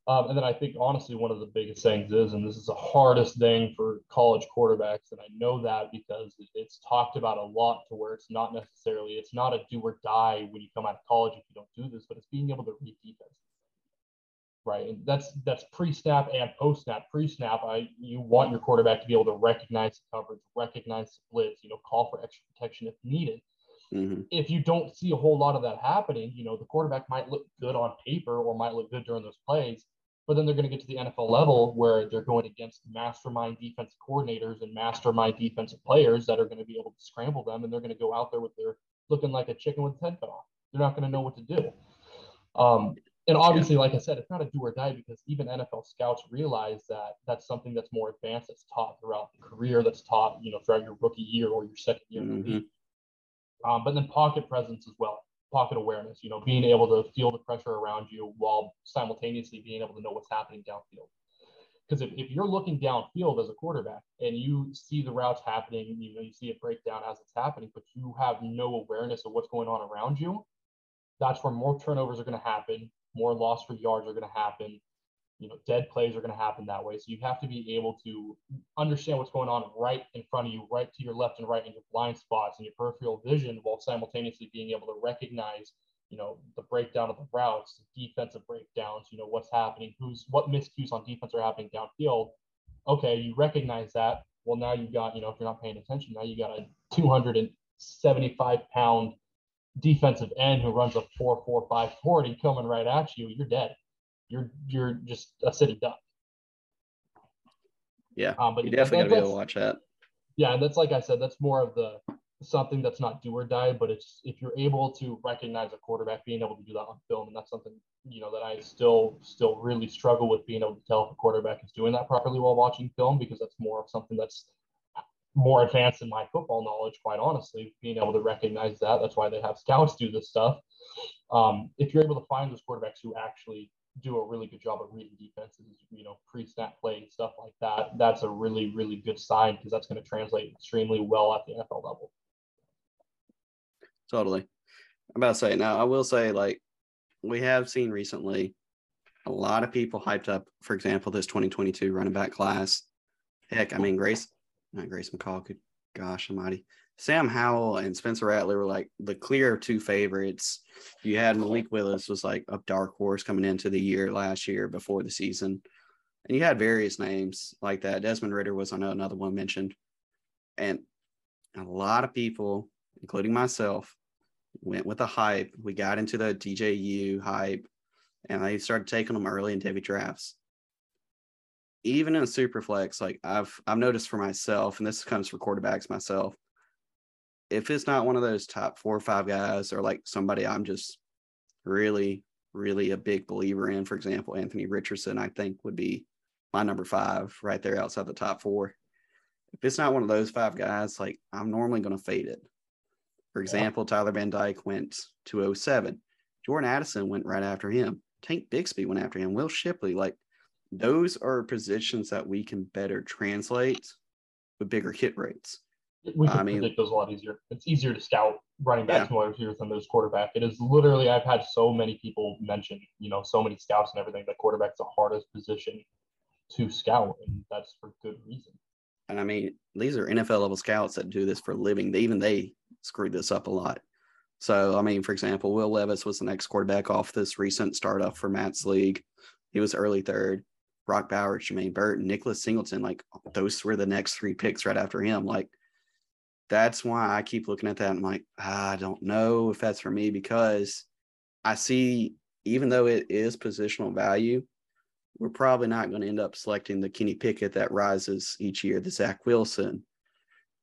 B: Um, and then I think honestly, one of the biggest things is, and this is the hardest thing for college quarterbacks, and I know that because it's talked about a lot to where it's not necessarily, it's not a do or die when you come out of college if you don't do this, but it's being able to read defense. Right. And that's that's pre-snap and post-snap. Pre-snap, I you want your quarterback to be able to recognize the coverage, recognize splits, you know, call for extra protection if needed. Mm-hmm. If you don't see a whole lot of that happening, you know, the quarterback might look good on paper or might look good during those plays, but then they're going to get to the NFL level where they're going against mastermind defensive coordinators and mastermind defensive players that are going to be able to scramble them, and they're going to go out there with their looking like a chicken with head cut off. They're not going to know what to do. Um, and obviously, like I said, it's not a do or die because even NFL scouts realize that that's something that's more advanced, that's taught throughout the career, that's taught you know throughout your rookie year or your second year mm-hmm. Um, but then pocket presence as well pocket awareness, you know, being able to feel the pressure around you while simultaneously being able to know what's happening downfield. Because if, if you're looking downfield as a quarterback and you see the routes happening, you know, you see it break down as it's happening, but you have no awareness of what's going on around you, that's where more turnovers are going to happen, more loss for yards are going to happen, you know, dead plays are going to happen that way. So you have to be able to understand what's going on right in front of you, right to your left and right in your blind spots and your peripheral vision, while simultaneously being able to recognize, you know, the breakdown of the routes, the defensive breakdowns, you know, what's happening, who's what miscues on defense are happening downfield. Okay, you recognize that. Well, now you've got, you know, if you're not paying attention, now you got a 275 pound defensive end who runs a 4 4 5 40 coming right at you. You're dead you're you're just a city duck.
A: Yeah, um, but you definitely gotta be able to watch that.
B: Yeah, and that's like I said, that's more of the something that's not do or die, but it's if you're able to recognize a quarterback, being able to do that on film, and that's something you know that I still still really struggle with being able to tell if a quarterback is doing that properly while watching film because that's more of something that's more advanced in my football knowledge, quite honestly, being able to recognize that. That's why they have scouts do this stuff. Um, if you're able to find those quarterbacks who actually do a really good job of reading defenses, you know, pre-snap play and stuff like that, that's a really, really good sign because that's going to translate extremely well at the NFL level.
A: Totally. I'm about to say now, I will say, like, we have seen recently a lot of people hyped up, for example, this 2022 running back class. Heck, I mean, Grace, not Grace McCall, good gosh almighty. Sam Howell and Spencer Rattler were like the clear two favorites. You had Malik Willis was like a dark horse coming into the year last year before the season. And you had various names like that. Desmond Ridder was know another one mentioned. And a lot of people, including myself, went with the hype. We got into the DJU hype and I started taking them early in Devy drafts. Even in a super flex, like I've I've noticed for myself, and this comes for quarterbacks myself, if it's not one of those top four or five guys or like somebody I'm just really, really a big believer in, for example, Anthony Richardson, I think would be my number five right there outside the top four. If it's not one of those five guys, like I'm normally going to fade it. For example, yeah. Tyler Van Dyke went to 07. Jordan Addison went right after him. Tank Bixby went after him. Will Shipley, like those are positions that we can better translate with bigger hit rates.
B: We can I mean, predict those a lot easier. It's easier to scout running backs yeah. more here than those quarterback. It is literally I've had so many people mention, you know, so many scouts and everything that quarterback's the hardest position to scout, and that's for good reason.
A: And I mean, these are NFL level scouts that do this for a living. They, even they screwed this up a lot. So, I mean, for example, Will Levis was the next quarterback off this recent startup for Matt's league. He was early third. Brock Bowers, Jermaine Burton, Nicholas Singleton, like those were the next three picks right after him. Like that's why I keep looking at that. I'm like, ah, I don't know if that's for me because I see, even though it is positional value, we're probably not going to end up selecting the Kenny Pickett that rises each year, the Zach Wilson,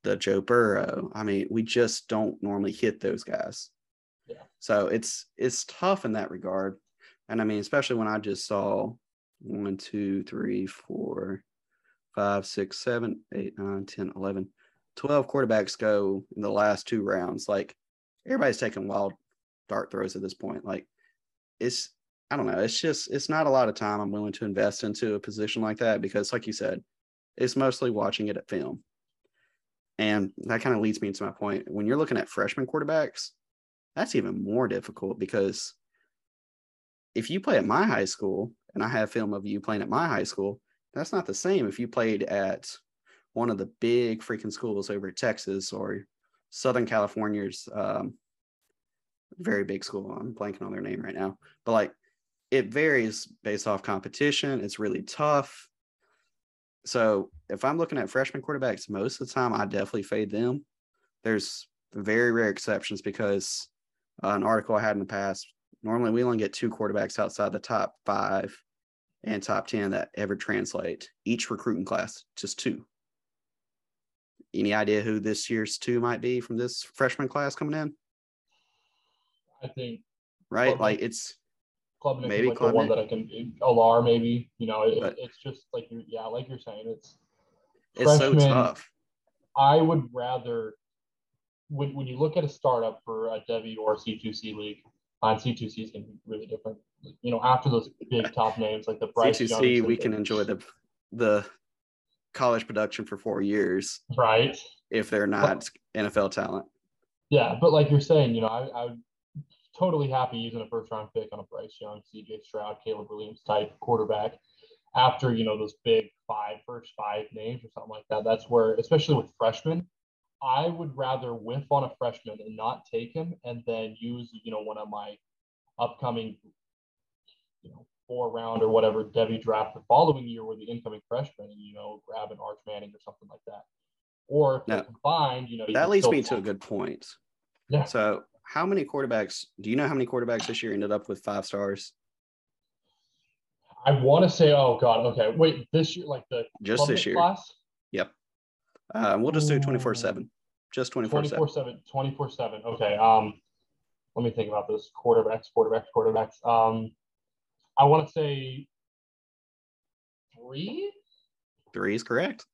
A: the Joe Burrow. I mean, we just don't normally hit those guys. Yeah. So it's it's tough in that regard. And I mean, especially when I just saw one, two, three, four, five, six, seven, eight, nine, 10, 11, 12 quarterbacks go in the last two rounds. Like everybody's taking wild dart throws at this point. Like it's, I don't know. It's just, it's not a lot of time I'm willing to invest into a position like that because, like you said, it's mostly watching it at film. And that kind of leads me into my point. When you're looking at freshman quarterbacks, that's even more difficult because if you play at my high school and I have film of you playing at my high school, that's not the same if you played at one of the big freaking schools over Texas or Southern California's um, very big school. I'm blanking on their name right now, but like it varies based off competition. It's really tough. So if I'm looking at freshman quarterbacks, most of the time I definitely fade them. There's very rare exceptions because an article I had in the past. Normally, we only get two quarterbacks outside the top five and top 10 that ever translate each recruiting class, just two. Any idea who this year's two might be from this freshman class coming in?
B: I think
A: right, Club like it's
B: Club maybe like Club the one that I can Allar maybe. You know, it, it's just like you yeah, like you're saying, it's
A: it's so tough.
B: I would rather when when you look at a startup for a or C2C league, on C2C is going to be really different. You know, after those big top names like the Bryce
A: C2C, we can enjoy the the college production for four years,
B: right?
A: If they're not but, NFL talent.
B: Yeah, but like you're saying, you know, I, I totally happy using a first round pick on a Bryce Young, C.J. Stroud, Caleb Williams type quarterback after you know those big five first five names or something like that. That's where, especially with freshmen, I would rather whiff on a freshman and not take him, and then use you know one of my upcoming you know four round or whatever Devy draft the following year with the incoming freshman and, you know, grab an Arch Manning or something like that. Or if now, combined, you know, you
A: that leads me to a good point.
B: Yeah.
A: So how many quarterbacks do you know how many quarterbacks this year ended up with five stars?
B: I want to say, oh God, okay. Wait, this year, like the
A: just this year. Class? Yep. Uh, we'll just do 24 7. Just 24 7.
B: 24 7. Okay. Um, let me think about this. Quarterbacks, quarterbacks, quarterbacks. Um, I want to say three.
A: Three is correct.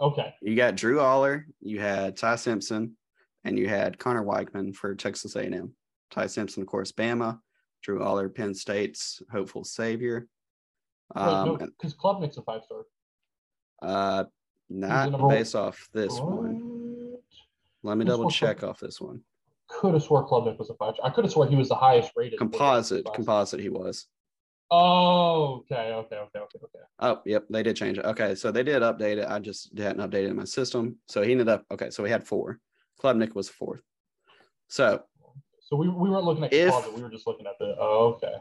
B: Okay.
A: You got Drew Allar, you had Ty Simpson, and you had Conner Weigman for Texas A&M. Ty Simpson, of course, Bama. Drew Allar, Penn State's hopeful savior. Um,
B: no, Klubnik's a five star.
A: uh, not based off this one. Let me double check off this one.
B: Could have swore Klubnik was a five. I could have swore he was the highest rated.
A: Composite, composite. He was.
B: Oh, okay, okay, okay, okay, okay.
A: Oh, yep, they did change it. Okay, so they did update it. I just hadn't updated in my system. So he ended up okay. So we had four. Klubnik was fourth. So
B: So we, we weren't looking at
A: If-
B: composite. We were just looking at the. Oh, okay.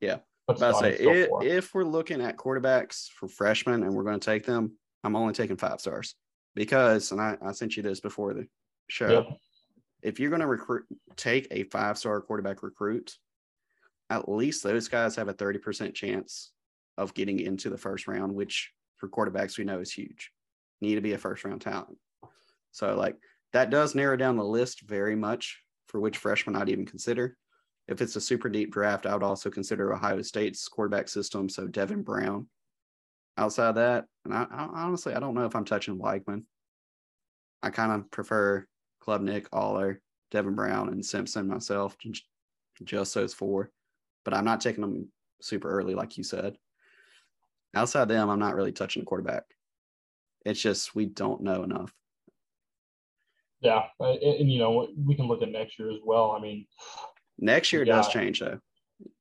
A: Yeah.
B: But
A: I say if, if we're looking at quarterbacks for freshmen and we're going to take them, I'm only taking five stars because, and I, I sent you this before the show.
B: Yep.
A: If you're going to recruit, take a five star quarterback recruit, at least those guys have a 30% chance of getting into the first round, which for quarterbacks we know is huge. Need to be a first round talent. So, like, that does narrow down the list very much for which freshman I'd even consider. If it's a super deep draft, I would also consider Ohio State's quarterback system. So Devin Brown. Outside of that, and I, I honestly I don't know if I'm touching Weigman. I kind of prefer Club Nick, Allar, Devin Brown, and Simpson myself, just those four. But I'm not taking them super early, like you said. Outside them, I'm not really touching the quarterback. It's just we don't know enough.
B: yeah, and, and, you know we can look at next year as well. I mean,
A: Next year does change though.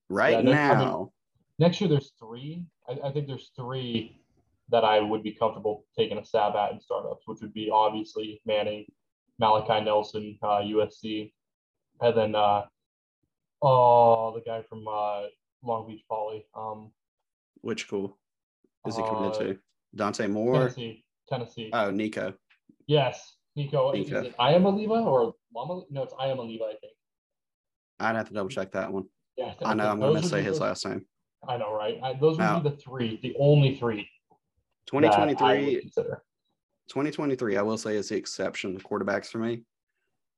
A: Right
B: Yeah, next- I mean,
A: now,
B: next year there's three. I, I think there's three that I would be comfortable taking a stab at in startups, which would be obviously Manning, Malachi Nelson, uh, USC, and then uh, oh the guy from uh, Long Beach Poly, um,
A: which cool is he committed
B: uh,
A: to? Dante Moore.
B: Tennessee, Tennessee.
A: Oh, Nico.
B: yes, Nico. Is
A: Nico.
B: it Iamaleava or Lama? No, it's Iamaleava. I think.
A: I'd have to double check that one.
B: Yeah,
A: I know I'm going to say his last name.
B: I know, right? I, those would
A: Now-
B: be the three, the only three. that I
A: 2023, 2023, I will say is the exception to quarterbacks for me.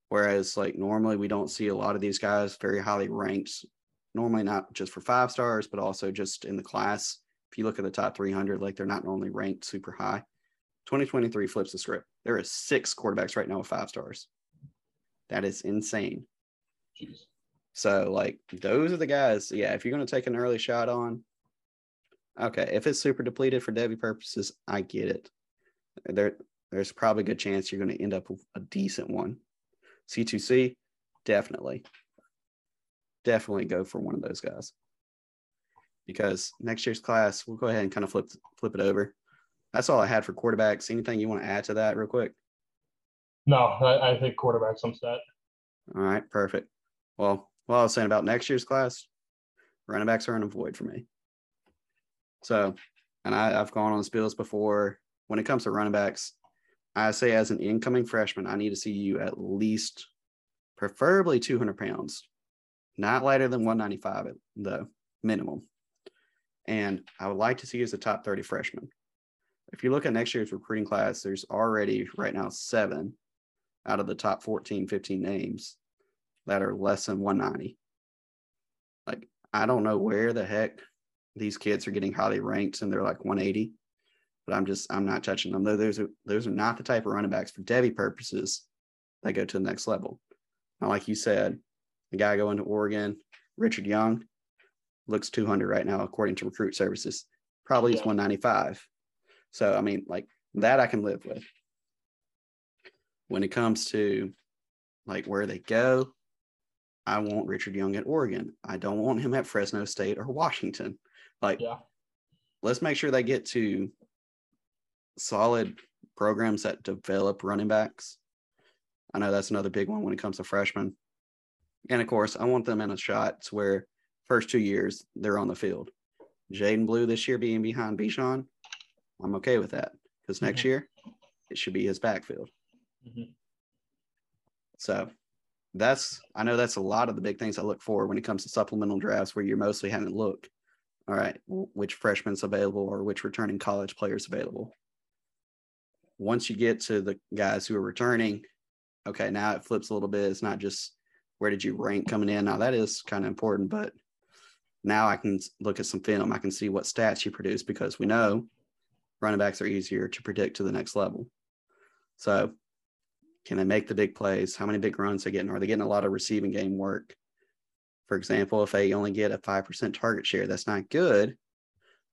A: Whereas, like, normally we don't see a lot of these guys very highly ranked, normally not just for five stars, but also just in the class. If you look at the top 300, like, they're not normally ranked super high. 2023 flips the script. There is six quarterbacks right now with five stars. That is insane.
B: Jeez.
A: So, like, those are the guys. Yeah, if you're going to take an early shot on, okay, if it's super depleted for Devy purposes, I get it. There, there's probably a good chance you're going to end up with a decent one. C2C, definitely, definitely go for one of those guys. Because next year's class, we'll go ahead and kind of flip flip it over. That's all I had for quarterbacks. Anything you want to add to that, real quick?
B: No, I, I think quarterbacks. I'm set.
A: All right, perfect. Well, what I was saying about next year's class, running backs are in a void for me. So, and I, I've gone on spills before. When it comes to running backs, I say as an incoming freshman, I need to see you at least, preferably 200 pounds, not lighter than 195 though, minimum. And I would like to see you as a top 30 freshman. If you look at next year's recruiting class, there's already right now seven out of the top 14, 15 names that are less than 190. Like, I don't know where the heck these kids are getting highly ranked and they're like 180, but I'm just, I'm not touching them. Though those are, those are not the type of running backs for Devy purposes that go to the next level. Now, like you said, the guy going to Oregon, Richard Young, looks 200 right now, according to recruit services. Probably is 195. So, I mean, like that I can live with. When it comes to like where they go, I want Richard Young at Oregon. I don't want him at Fresno State or Washington. Like,
B: Yeah.
A: let's make sure they get to solid programs that develop running backs. I know that's another big one when it comes to freshmen. And of course, I want them in a shot to where first two years they're on the field. Jaydon Blue this year being behind Bijan, I'm okay with that because next
B: Mhm.
A: year it should be his backfield.
B: Mhm.
A: So that's I know that's a lot of the big things I look for when it comes to supplemental drafts where you're mostly having to look. All right, which freshman's available or which returning college players available. Once you get to the guys who are returning, okay, now it flips a little bit. It's not just where did you rank coming in. Now that is kind of important, but now I can look at some film. I can see what stats you produce because we know running backs are easier to predict to the next level. So can they make the big plays? How many big runs are getting? Are they getting a lot of receiving game work? For example, if they only get a 5% target share, that's not good.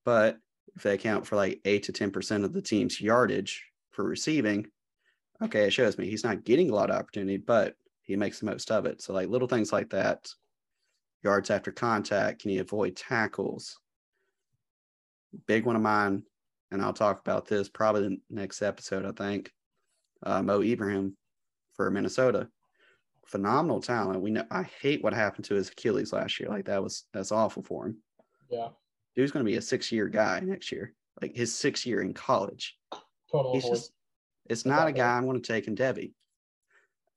A: But if they account for like 8 to 10% of the team's yardage for receiving, okay, it shows me he's not getting a lot of opportunity, but he makes the most of it. So, like little things like that yards after contact, can he avoid tackles? Big one of mine, and I'll talk about this probably the next episode, I think. Uh, Mo Ibrahim for Minnesota phenomenal talent. We know I hate what happened to his Achilles last year. Like that was that's awful for him.
B: Yeah.
A: Dude's gonna be a six year guy next year. Like his six year in college.
B: Total
A: He's just it's not a guy I'm gonna take in Devy.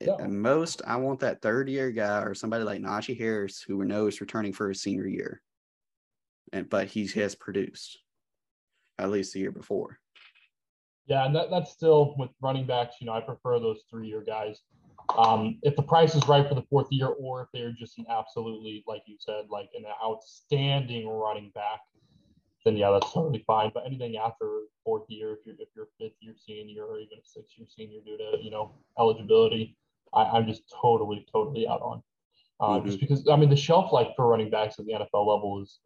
A: No. At most, I want that third year guy or somebody like Najee Harris who we know is returning for his senior year. And but he has produced at least the year before.
B: Yeah, and that, that's still with running backs, you know, I prefer those three year guys um, if the price is right for the fourth year, or if they're just an absolutely, like you said, like an outstanding running back, then yeah, that's totally fine. But anything after fourth year, if you're if you're fifth year senior or even a sixth year senior due to you know eligibility, I, am just totally totally out on. Uh, mm-hmm. Just because I mean the shelf life for running backs at the NFL level is,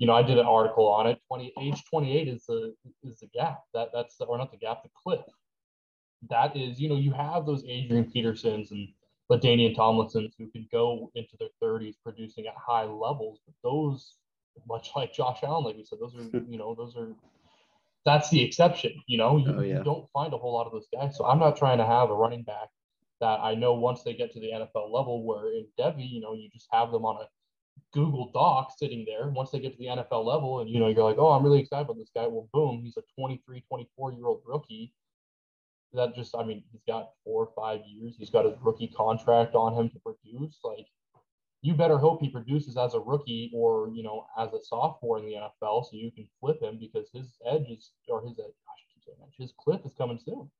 B: you know, I did an article on it. Twenty age 28 is the is the gap that that's the, or not the gap the cliff that is, you know, you have those Adrian Petersons and LaDainian Tomlinsons who can go into their 30s producing at high levels. But those, much like Josh Allen, like we said, those are, you know, those are, that's the exception. You know, you, oh, yeah. you don't find a whole lot of those guys. So I'm not trying to have a running back that I know once they get to the NFL level, where in Devy, you know, you just have them on a Google Doc sitting there. Once they get to the NFL level, and you know, you're like, oh, I'm really excited about this guy. Well, boom, he's a 23, 24 year old rookie that just I mean he's got four or five years. He's got his rookie contract on him to produce. Like you better hope he produces as a rookie or you know as a sophomore in the NFL, so you can flip him because his edge is or his edge, gosh, his cliff is coming soon.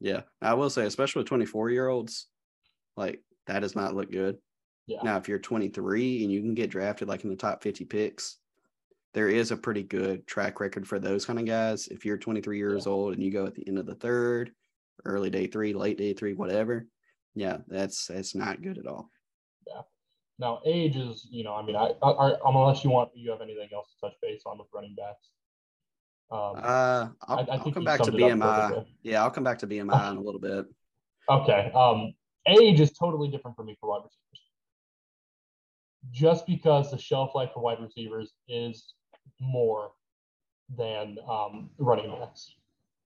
A: Yeah, I will say, especially with 24 year olds, like that does not look good. Yeah. Now, if you're 23 and you can get drafted like in the top 50 picks, there is a pretty good track record for those kind of guys. If you're 23 years yeah. old and you go at the end of the third, early day three, late day three, whatever, yeah, that's that's not good at all.
B: Yeah. Now age is, you know, I mean, I, I, unless you want you have anything else to touch base on with running backs.
A: Um, uh, I'll, I, I will come back to BMI. Yeah, I'll come back to BMI in a little bit.
B: Okay. Um, age is totally different for me for wide receivers. Just because the shelf life for wide receivers is more than um, running backs.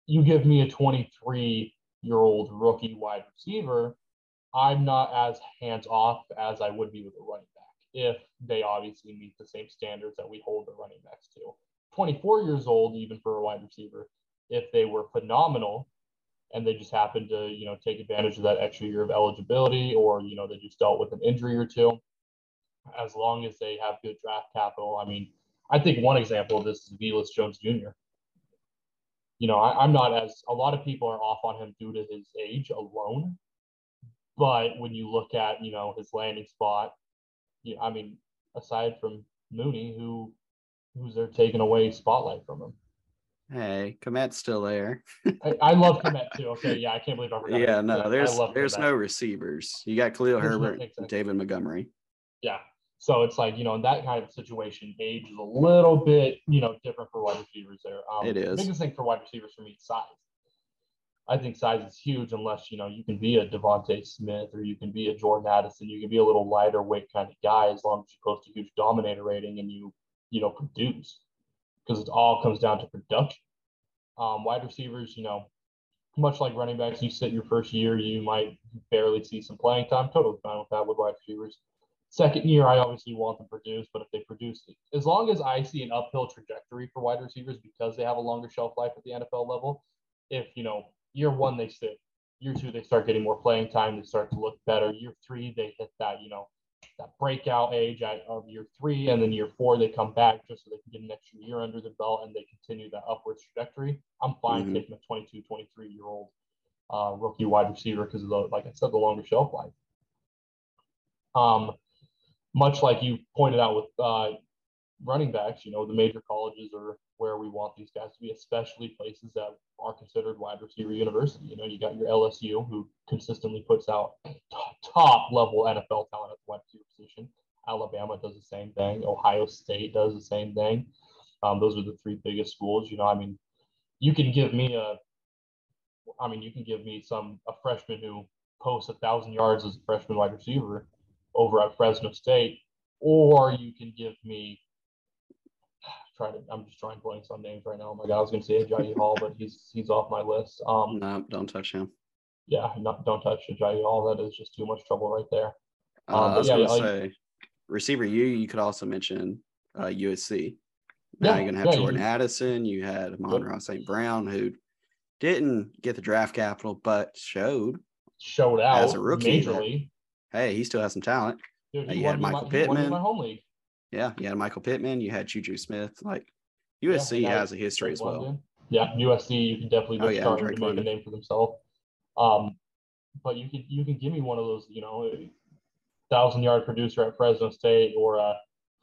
B: You give me a 23 year old rookie wide receiver, I'm not as hands off as I would be with a running back if they obviously meet the same standards that we hold the running backs to. 24 years old, even for a wide receiver, if they were phenomenal and they just happened to, you know, take advantage of that extra year of eligibility or, you know, they just dealt with an injury or two, as long as they have good draft capital, I mean, I think one example of this is Velus Jones Jr. You know, I, am not as a lot of people are off on him due to his age alone, but when you look at you know his landing spot, you know, I mean, aside from Mooney, who who's there taking away spotlight from him.
A: Hey, Kmet's still there.
B: I, I, love Kmet too. Okay, yeah, I can't believe I forgot.
A: Yeah, no, there's there's no receivers. You got Khalil Herbert, exactly. David Montgomery.
B: Yeah, so it's like, you know, in that kind of situation, age is a little bit, you know, different for wide receivers there.
A: Um, it is.
B: The biggest thing for wide receivers for me is size. I think size is huge unless, you know, you can be a DeVonta Smith or you can be a Jordan Addison. You can be a little lighter weight kind of guy as long as you post a huge dominator rating and you, you know, produce because it all comes down to production. Um, wide receivers, you know, much like running backs, you sit your first year, you might barely see some playing time. Totally fine with that with wide receivers. Second year, I obviously want them to produce, but if they produce, as long as I see an uphill trajectory for wide receivers because they have a longer shelf life at the NFL level, if you know year one they sit, year two they start getting more playing time, they start to look better. Year three they hit that you know that breakout age of year three, and then year four they come back just so they can get an extra year under the belt and they continue that upwards trajectory. I'm fine mm-hmm. taking a 22, 23 year old uh, rookie wide receiver because of the like I said the longer shelf life. Um, much like you pointed out with uh, running backs, you know, the major colleges are where we want these guys to be, especially places that are considered wide receiver university. You know, you got your LSU who consistently puts out top level NFL talent at the wide receiver position. Alabama does the same thing. Ohio State does the same thing. Um, those are the three biggest schools. You know, I mean, you can give me a, I mean, you can give me some a freshman who posts a thousand yards as a freshman wide receiver over at Fresno State, or you can give me. Try to. I'm just trying blanks on names right now. Oh my god, I was going to say Agiye Hall, but he's he's off my list. Um,
A: no, don't touch him.
B: Yeah, not, don't touch Agiye Hall. That is just too much trouble right there.
A: Um, uh, I was yeah, going to say, receiver you. You could also mention uh, USC. Now yeah, you're gonna have yeah, Jordan you, Addison. You had Amon-Ra St. Brown, who didn't get the draft capital, but showed
B: showed out as a rookie. Majorly.
A: Hey, he still has some talent. Dude, uh, you had Michael my, Pittman. Home league. Yeah, you had Michael Pittman. You had Juju Smith. Like USC yeah, has a history as well. London.
B: Yeah, USC. You can definitely oh, yeah, start to make a name for themselves. Um, but you can you can give me one of those, you know, thousand yard producer at Fresno State or a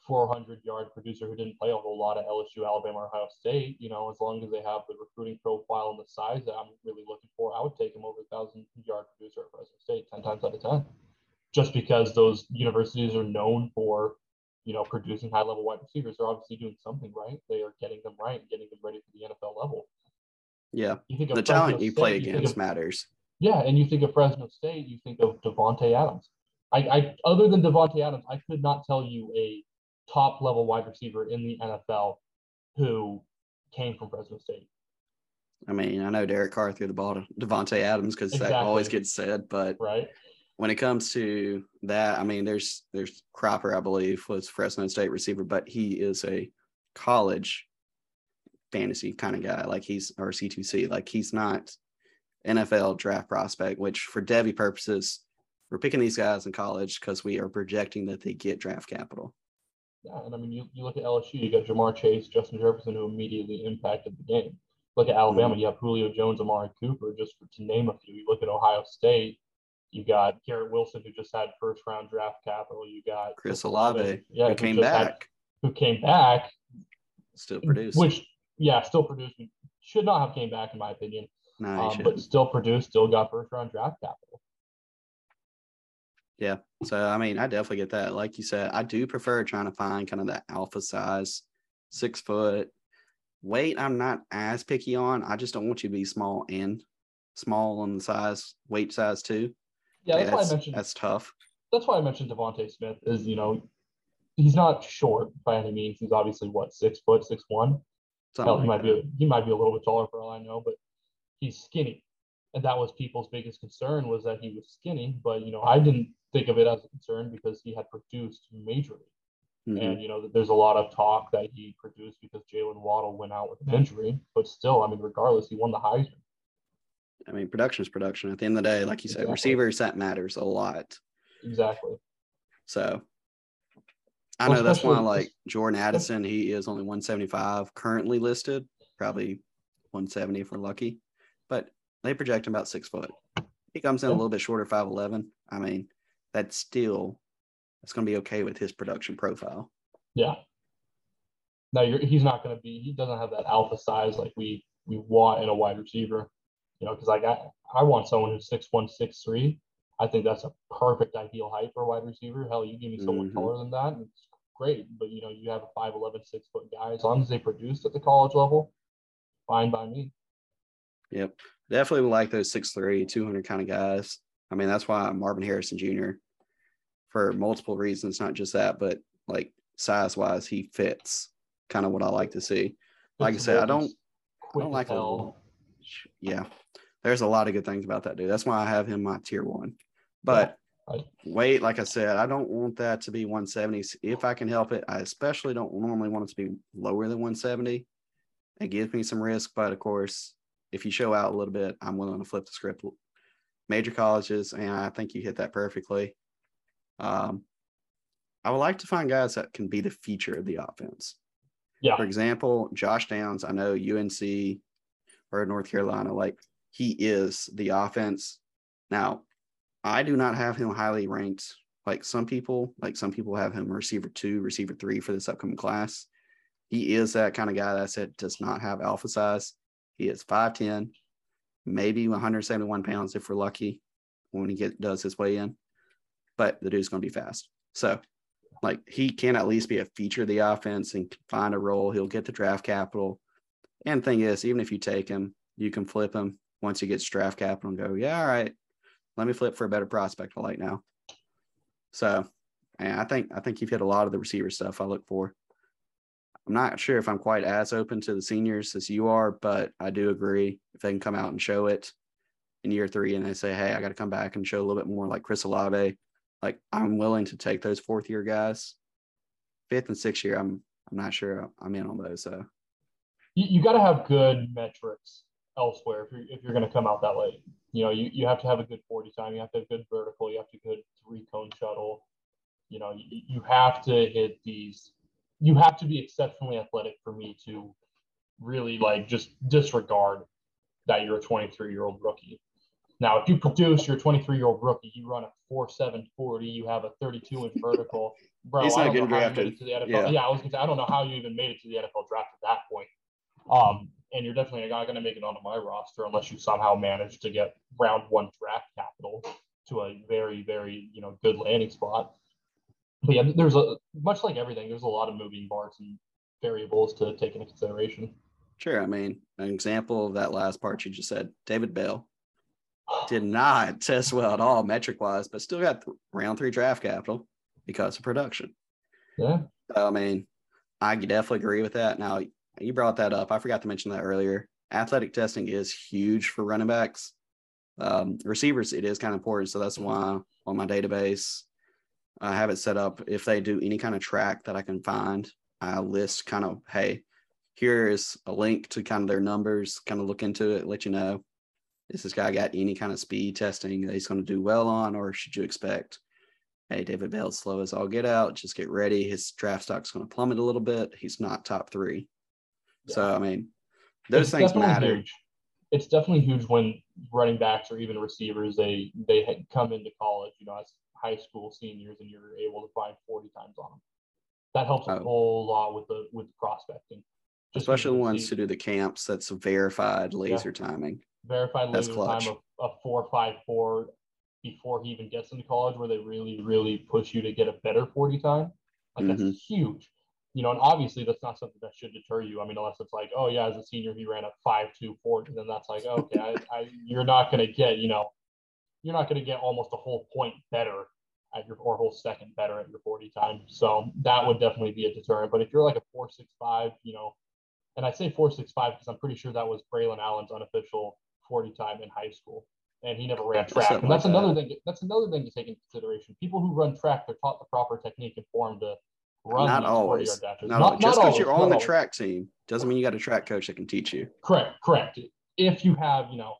B: 400 yard producer who didn't play a whole lot at LSU, Alabama, or Ohio State, you know, as long as they have the recruiting profile and the size that I'm really looking for, I would take them over a thousand yard producer at Fresno State 10 times out of 10. Just because those universities are known for, you know, producing high level wide receivers, they're obviously doing something right. They are getting them right and getting them ready for the NFL level.
A: Yeah. You think the talent you State, play against you of, matters.
B: Yeah. And you think of Fresno State, you think of Davante Adams. I, I other than Davante Adams, I could not tell you a top level wide receiver in the NFL who came from Fresno State.
A: I mean, I know Derek Carr threw the ball to Davante Adams because exactly. that always gets said, but
B: right
A: when it comes to that, I mean, there's there's Cropper, I believe, was Fresno State receiver, but he is a college fantasy kind of guy. Like he's or C2C, like he's not NFL draft prospect, which for Devy purposes, we're picking these guys in college because we are projecting that they get draft capital.
B: Yeah, and I mean, you, you look at LSU, you got Ja'Marr Chase, Justin Jefferson, who immediately impacted the game. Look at Alabama, mm-hmm. you have Julio Jones, Amari Cooper, just for, to name a few. You look at Ohio State, you got Garrett Wilson, who just had first round draft capital. You got
A: Chris Olave, yeah, who came back. Had,
B: who came back.
A: Still produced.
B: Which, yeah, still produced. Should not have came back, in my opinion.
A: No, um,
B: but still produced, still got first round draft capital.
A: Yeah. So I mean, I definitely get that. Like you said, I do prefer trying to find kind of that alpha size, six foot. Weight, I'm not as picky on. I just don't want you to be small and small on the size, weight size too.
B: Yeah, that's, that's why I mentioned
A: that's tough.
B: That's why I mentioned DeVonta Smith is you know he's not short by any means. He's obviously what six foot, six one. Hell, he might be a, he might be a little bit taller for all I know, but he's skinny, and that was people's biggest concern was that he was skinny. But you know, I didn't think of it as a concern because he had produced majorly. Mm-hmm. And you know, there's a lot of talk that he produced because Jaylen Waddle went out with an injury, but still, I mean, regardless, he won the Heisman.
A: I mean, production is production. At the end of the day, like you said, exactly. receivers that matters a lot.
B: Exactly.
A: So I know that's why like Jordan Addison, he is only 175 currently listed, probably 170 if we're lucky, but they project him about six foot. He comes in yeah. a little bit shorter, 5'11. I mean, that's still that's going to be okay with his production profile.
B: Yeah. No, he's not going to be. He doesn't have that alpha size like we we want in a wide receiver. You know, because like I I want someone who's six one six three. I think that's a perfect ideal height for a wide receiver. Hell, you give me someone mm-hmm. taller than that, it's great. But you know, you have a 5'11", 6 foot guy. As long as they produce at the college level, fine by me.
A: Yep, definitely like those 6'3", 200 kind of guys. I mean, that's why I'm Marvin Harrison Jr for multiple reasons, not just that, but like size wise, he fits kind of what I like to see. Like I said, I don't, I don't like a, yeah. There's a lot of good things about that dude. That's why I have him my tier one. But yeah. weight, like I said, I don't want that to be 170. If I can help it, I especially don't normally want it to be lower than 170. It gives me some risk, but of course, if you show out a little bit, I'm willing to flip the script. Major colleges, and I think you hit that perfectly. Um, I would like to find guys that can be the feature of the offense.
B: Yeah.
A: For example, Josh Downs, I know UNC or North Carolina, like he is the offense. Now, I do not have him highly ranked like some people, like some people have him receiver two, receiver three for this upcoming class. He is that kind of guy that I said does not have alpha size. He is 5'10, maybe 171 pounds if we're lucky when he get does his way in but the dude's going to be fast. So like he can at least be a feature of the offense and find a role. He'll get the draft capital. And thing is, even if you take him, you can flip him once he gets draft capital and go, yeah, all right, let me flip for a better prospect I like now. So I think I think you've hit a lot of the receiver stuff I look for. I'm not sure if I'm quite as open to the seniors as you are, but I do agree if they can come out and show it in year three and they say, hey, I got to come back and show a little bit more like Chris Olave, like I'm willing to take those fourth year guys. Fifth and sixth year, I'm I'm not sure I'm in on those. So
B: you, you got to have good metrics elsewhere if you're if you're going to come out that late. You know, you, you have to have a good 40 time, you have to have good vertical, you have to good three cone shuttle. You know, you, you have to hit these. You have to be exceptionally athletic for me to really like just disregard that you're a 23 year old rookie. Now, if you produce your 23 year old rookie, you run a 4 7 40, you have a 32 inch vertical, bro.
A: He's not getting drafted.
B: To the NFL. Yeah. yeah, I was gonna say, I don't know how you even made it to the NFL draft at that point. Um, and you're definitely not going to make it onto my roster unless you somehow manage to get round one draft capital to a very, very, you know, good landing spot. But yeah, there's a much like everything, there's a lot of moving parts and variables to take into consideration.
A: Sure. I mean, an example of that last part you just said, David Bell did not test well at all metric wise, but still got round three draft capital because of production.
B: Yeah.
A: So, I mean, I definitely agree with that. Now, you brought that up. I forgot to mention that earlier. Athletic testing is huge for running backs. Um, receivers, it is kind of important. So that's why on my database, I have it set up. If they do any kind of track that I can find, I list kind of, hey, here is a link to kind of their numbers, kind of look into it, let you know is this guy got any kind of speed testing that he's going to do well on, or should you expect, hey, David Bell's slow as all get out, just get ready. His draft stock's going to plummet a little bit. He's not top three. Yeah. So, I mean, those it's things matter.
B: Huge. It's definitely huge when running backs or even receivers, they they come into college, you know, as high school seniors, and you're able to find 40 times on them. That helps a oh. whole lot with the with the prospecting.
A: Just Especially the ones who do the camps that's verified laser yeah. timing
B: verified That's laser clutch. time of, of four five four before he even gets into college, where they really really push you to get a better forty time. Like mm-hmm. that's huge. You know, and obviously that's not something that should deter you. I mean, unless it's like, oh yeah, as a senior he ran a five two forty, then that's like, okay, I, I, you're not gonna get, you know, you're not gonna get almost a whole point better at your or whole second better at your 40 time. So that would definitely be a deterrent. But if you're like a 465, you know, and I say 465 because I'm pretty sure that was Braylon Allen's unofficial 40 time in high school and he never ran track. and that's like another that. thing. That's another thing to take into consideration. People who run track, they're taught the proper technique and form to run.
A: Not always. Not, not. Just because you're on the always. track team doesn't mean you got a track coach that can teach you.
B: Correct. Correct. If you have, you know,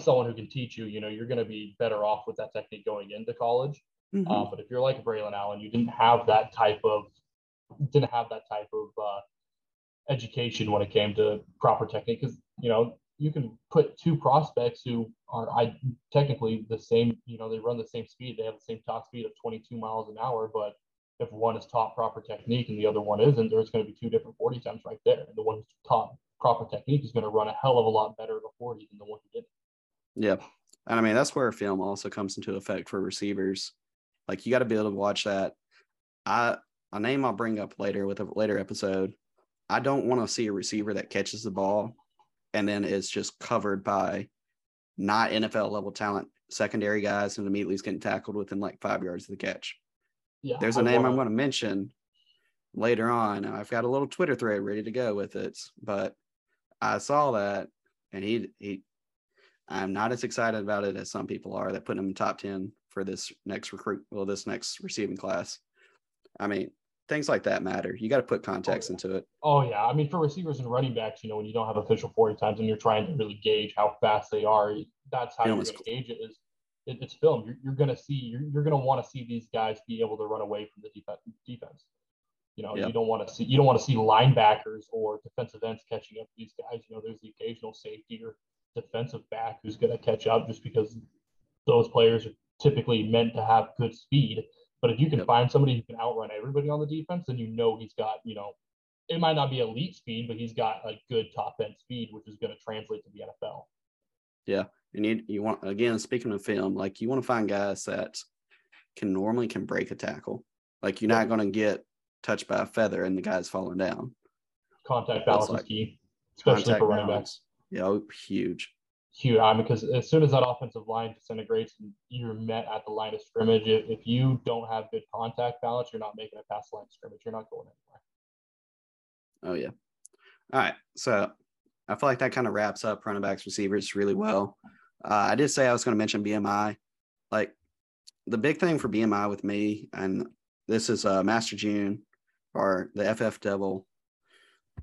B: someone who can teach you, you know, you're going to be better off with that technique going into college. Mm-hmm. Uh, but if you're like Braylon Allen, you didn't have that type of didn't have that type of uh, education when it came to proper technique because you know you can put two prospects who are I, technically the same, you know, they run the same speed. They have the same top speed of 22 miles an hour, but if one is taught proper technique and the other one isn't, there's going to be two different 40 times right there. And the one who's taught proper technique is going to run a hell of a lot better at a 40 than the one who didn't.
A: Yeah. And I mean, that's where film also comes into effect for receivers. Like you got to be able to watch that. I, a name I'll bring up later with a later episode. I don't want to see a receiver that catches the ball and then is just covered by not NFL level talent secondary guys and immediately is getting tackled within like five yards of the catch. Yeah, There's a I name wanna... I'm going to mention later on. I've got a little Twitter thread ready to go with it, but I saw that and he he I'm not as excited about it as some people are that put him in top 10 for this next recruit, well, this next receiving class. I mean, things like that matter. You got to put context
B: oh,
A: yeah. into it.
B: Oh yeah, I mean for receivers and running backs, you know, when you don't have official forty times and you're trying to really gauge how fast they are, that's how film you're going to gauge it. Is it, it's film. You're, you're going to see. You're, you're going to want to see these guys be able to run away from the defense. Defense. You know, you don't want to see you don't want to see linebackers or defensive ends catching up to these guys. You know, there's the occasional safety or defensive back who's going to catch up just because those players are typically meant to have good speed but if you can yep. find somebody who can outrun everybody on the defense, then you know he's got, you know, it might not be elite speed, but he's got a good top end speed, which is going to translate to the NFL.
A: Yeah. And you, you want, again, speaking of film, like you want to find guys that can normally can break a tackle. Like you're not going to get touched by a feather and the guy's falling down.
B: Contact balance like is key, especially for running balance. backs.
A: Yeah, oh, huge.
B: Huge. I mean, because as soon as that offensive line disintegrates and you're met at the line of scrimmage, if you don't have good contact balance, you're not making a pass line scrimmage. You're not going
A: anywhere. Oh yeah. All right. So I feel like that kind of wraps up running backs receivers really well. Uh, I did say I was going to mention BMI. Like the big thing for BMI with me, and this is uh, Master June or the FF Devil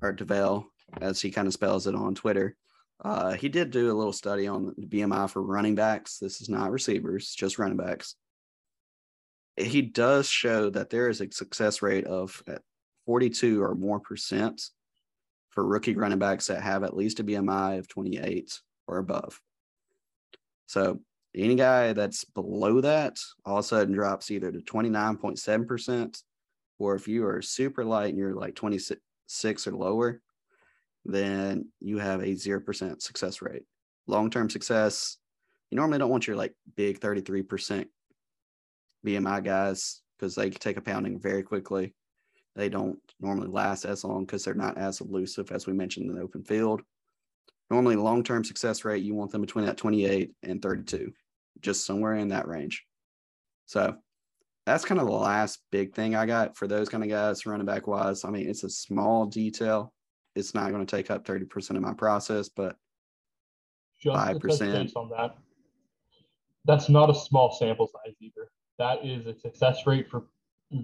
A: or Devel, as he kind of spells it on Twitter. Uh, he did do a little study on the BMI for running backs. This is not receivers, just running backs. He does show that there is a success rate of 42 or more percent for rookie running backs that have at least a BMI of 28 or above. So any guy that's below that all of a sudden drops either to 29.7%, or if you are super light and you're like 26 or lower, then you have a 0% success rate. Long term success, you normally don't want your like big 33% BMI guys because they take a pounding very quickly. They don't normally last as long because they're not as elusive as we mentioned in the open field. Normally, long term success rate, you want them between that 28 and 32, just somewhere in that range. So that's kind of the last big thing I got for those kind of guys running back wise. I mean, it's a small detail. It's not going to take up 30% of my process, but
B: just 5% on that. That's not a small sample size either. That is a success rate for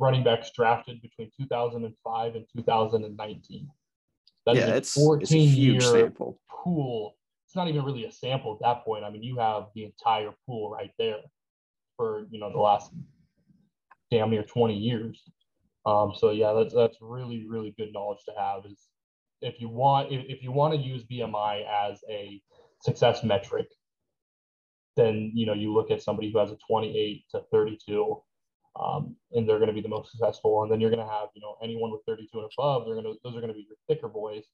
B: running backs drafted between 2005 and 2019. That yeah, it's 14 it's a huge sample. pool. It's not even really a sample at that point. I mean, you have the entire pool right there for you know the last damn near 20 years. Um, so yeah, that's that's really really good knowledge to have. Is if you want if, if you want to use BMI as a success metric, then you know you look at somebody who has a 28 to 32 um, and they're going to be the most successful. And then you're going to have, you know, anyone with 32 and above, they're going to, those are going to be your thicker boys.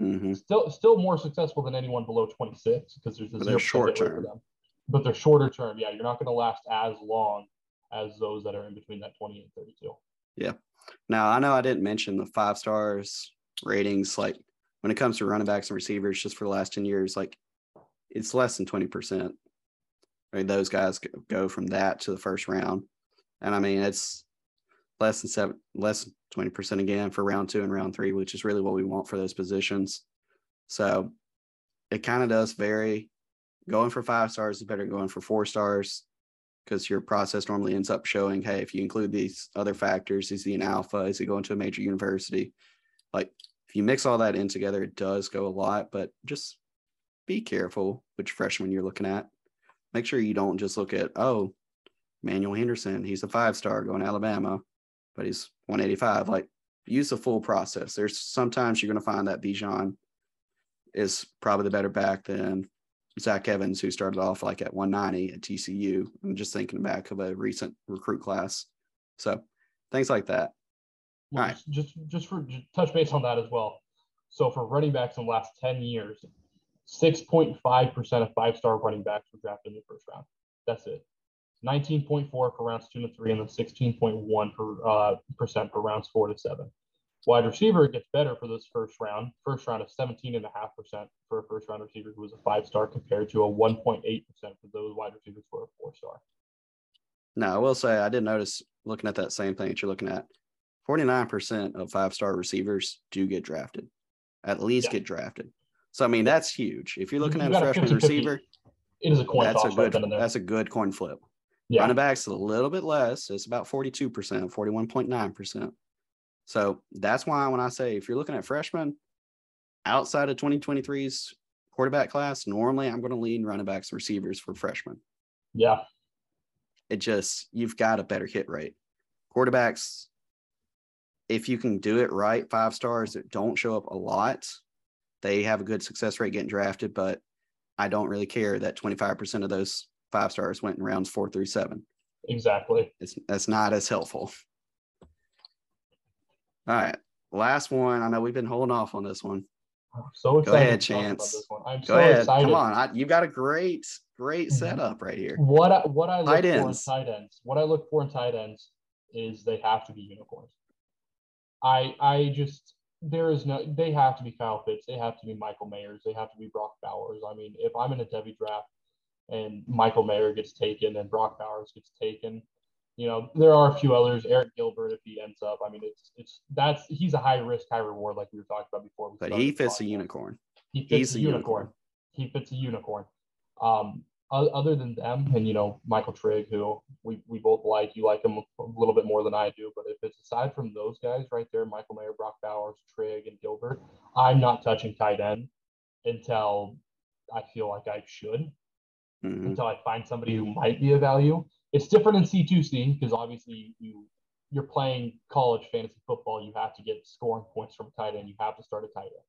B: Mm-hmm. Still, still more successful than anyone below 26 because there's a zero short term. For them. But they're shorter term. Yeah, you're not going to last as long as those that are in between that 20 and 32.
A: Yeah. Now I know I didn't mention the five stars ratings. Like when it comes to running backs and receivers, just for the last 10 years, like it's less than 20%. I mean, those guys go from that to the first round. And I mean, it's less than seven, less than 20% again for round two and round three, which is really what we want for those positions. So it kind of does vary. Going for five stars is better than going for four stars because your process normally ends up showing, hey, if you include these other factors, is he an alpha? Is he going to a major university? Like if you mix all that in together, it does go a lot, but just be careful which freshman you're looking at. Make sure you don't just look at, oh, Emmanuel Henderson, he's a five star going to Alabama, but he's 185. Like use the full process. There's sometimes you're going to find that Bijan is probably the better back than Zach Evans, who started off like at 190 at TCU. I'm just thinking back of a recent recruit class. So things like that.
B: Well, All right. Just just for just touch base on that as well. So for running backs in the last 10 years, 6.5% of five-star running backs were drafted in the first round. That's it. 19.4 for rounds two to three, and then 16.1 per uh, percent for rounds four to seven. Wide receiver gets better for this first round. First round of 17.5% for a first round receiver who was a five star compared to a 1.8% for those wide receivers who are a four star.
A: Now, I will say I did notice looking at that same thing that you're looking at 49% of five star receivers do get drafted, at least yeah. get drafted. So, I mean, that's huge. If you're looking you, at a freshman receiver,
B: it is a coin
A: that's a good, right That's a good coin flip. Yeah. Running backs a little bit less. It's about 42%, 41.9%. So that's why when I say if you're looking at freshmen outside of 2023's quarterback class, normally I'm going to lean running backs receivers for freshmen.
B: Yeah.
A: It just, you've got a better hit rate. Quarterbacks, if you can do it right, five stars that don't show up a lot, they have a good success rate getting drafted, but I don't really care that 25% of those five stars went in rounds four through seven.
B: Exactly.
A: It's that's not as helpful. All right. Last one. I know we've been holding off on this one.
B: I'm so excited.
A: Go ahead, Chance. I'm Go so ahead. excited. Come on. I, you've got a great, great mm-hmm. setup right here.
B: What I, what I look tight for ends. in tight ends. What I look for in tight ends. is they have to be unicorns. I I just there is no they have to be Kyle Pitts, they have to be Michael Mayers, they have to be Brock Bowers. I mean, if I'm in a Devy draft and Michael Mayer gets taken and Brock Bowers gets taken, you know, there are a few others. Arik Gilbert, if he ends up, I mean, it's it's that's he's a high risk, high reward, like we were talking about before.
A: But he fits a unicorn.
B: He fits a, a unicorn. unicorn. He fits a unicorn. Um, other than them, and you know Michael Trigg, who we, we both like, you like him a little bit more than I do. But if it's aside from those guys right there, Michael Mayer, Brock Bowers, Trigg, and Gilbert, I'm not touching tight end until I feel like I should. Mm-hmm. Until I find somebody who might be a value. It's different in C2C because obviously you you're playing college fantasy football. You have to get scoring points from tight end. You have to start a tight end.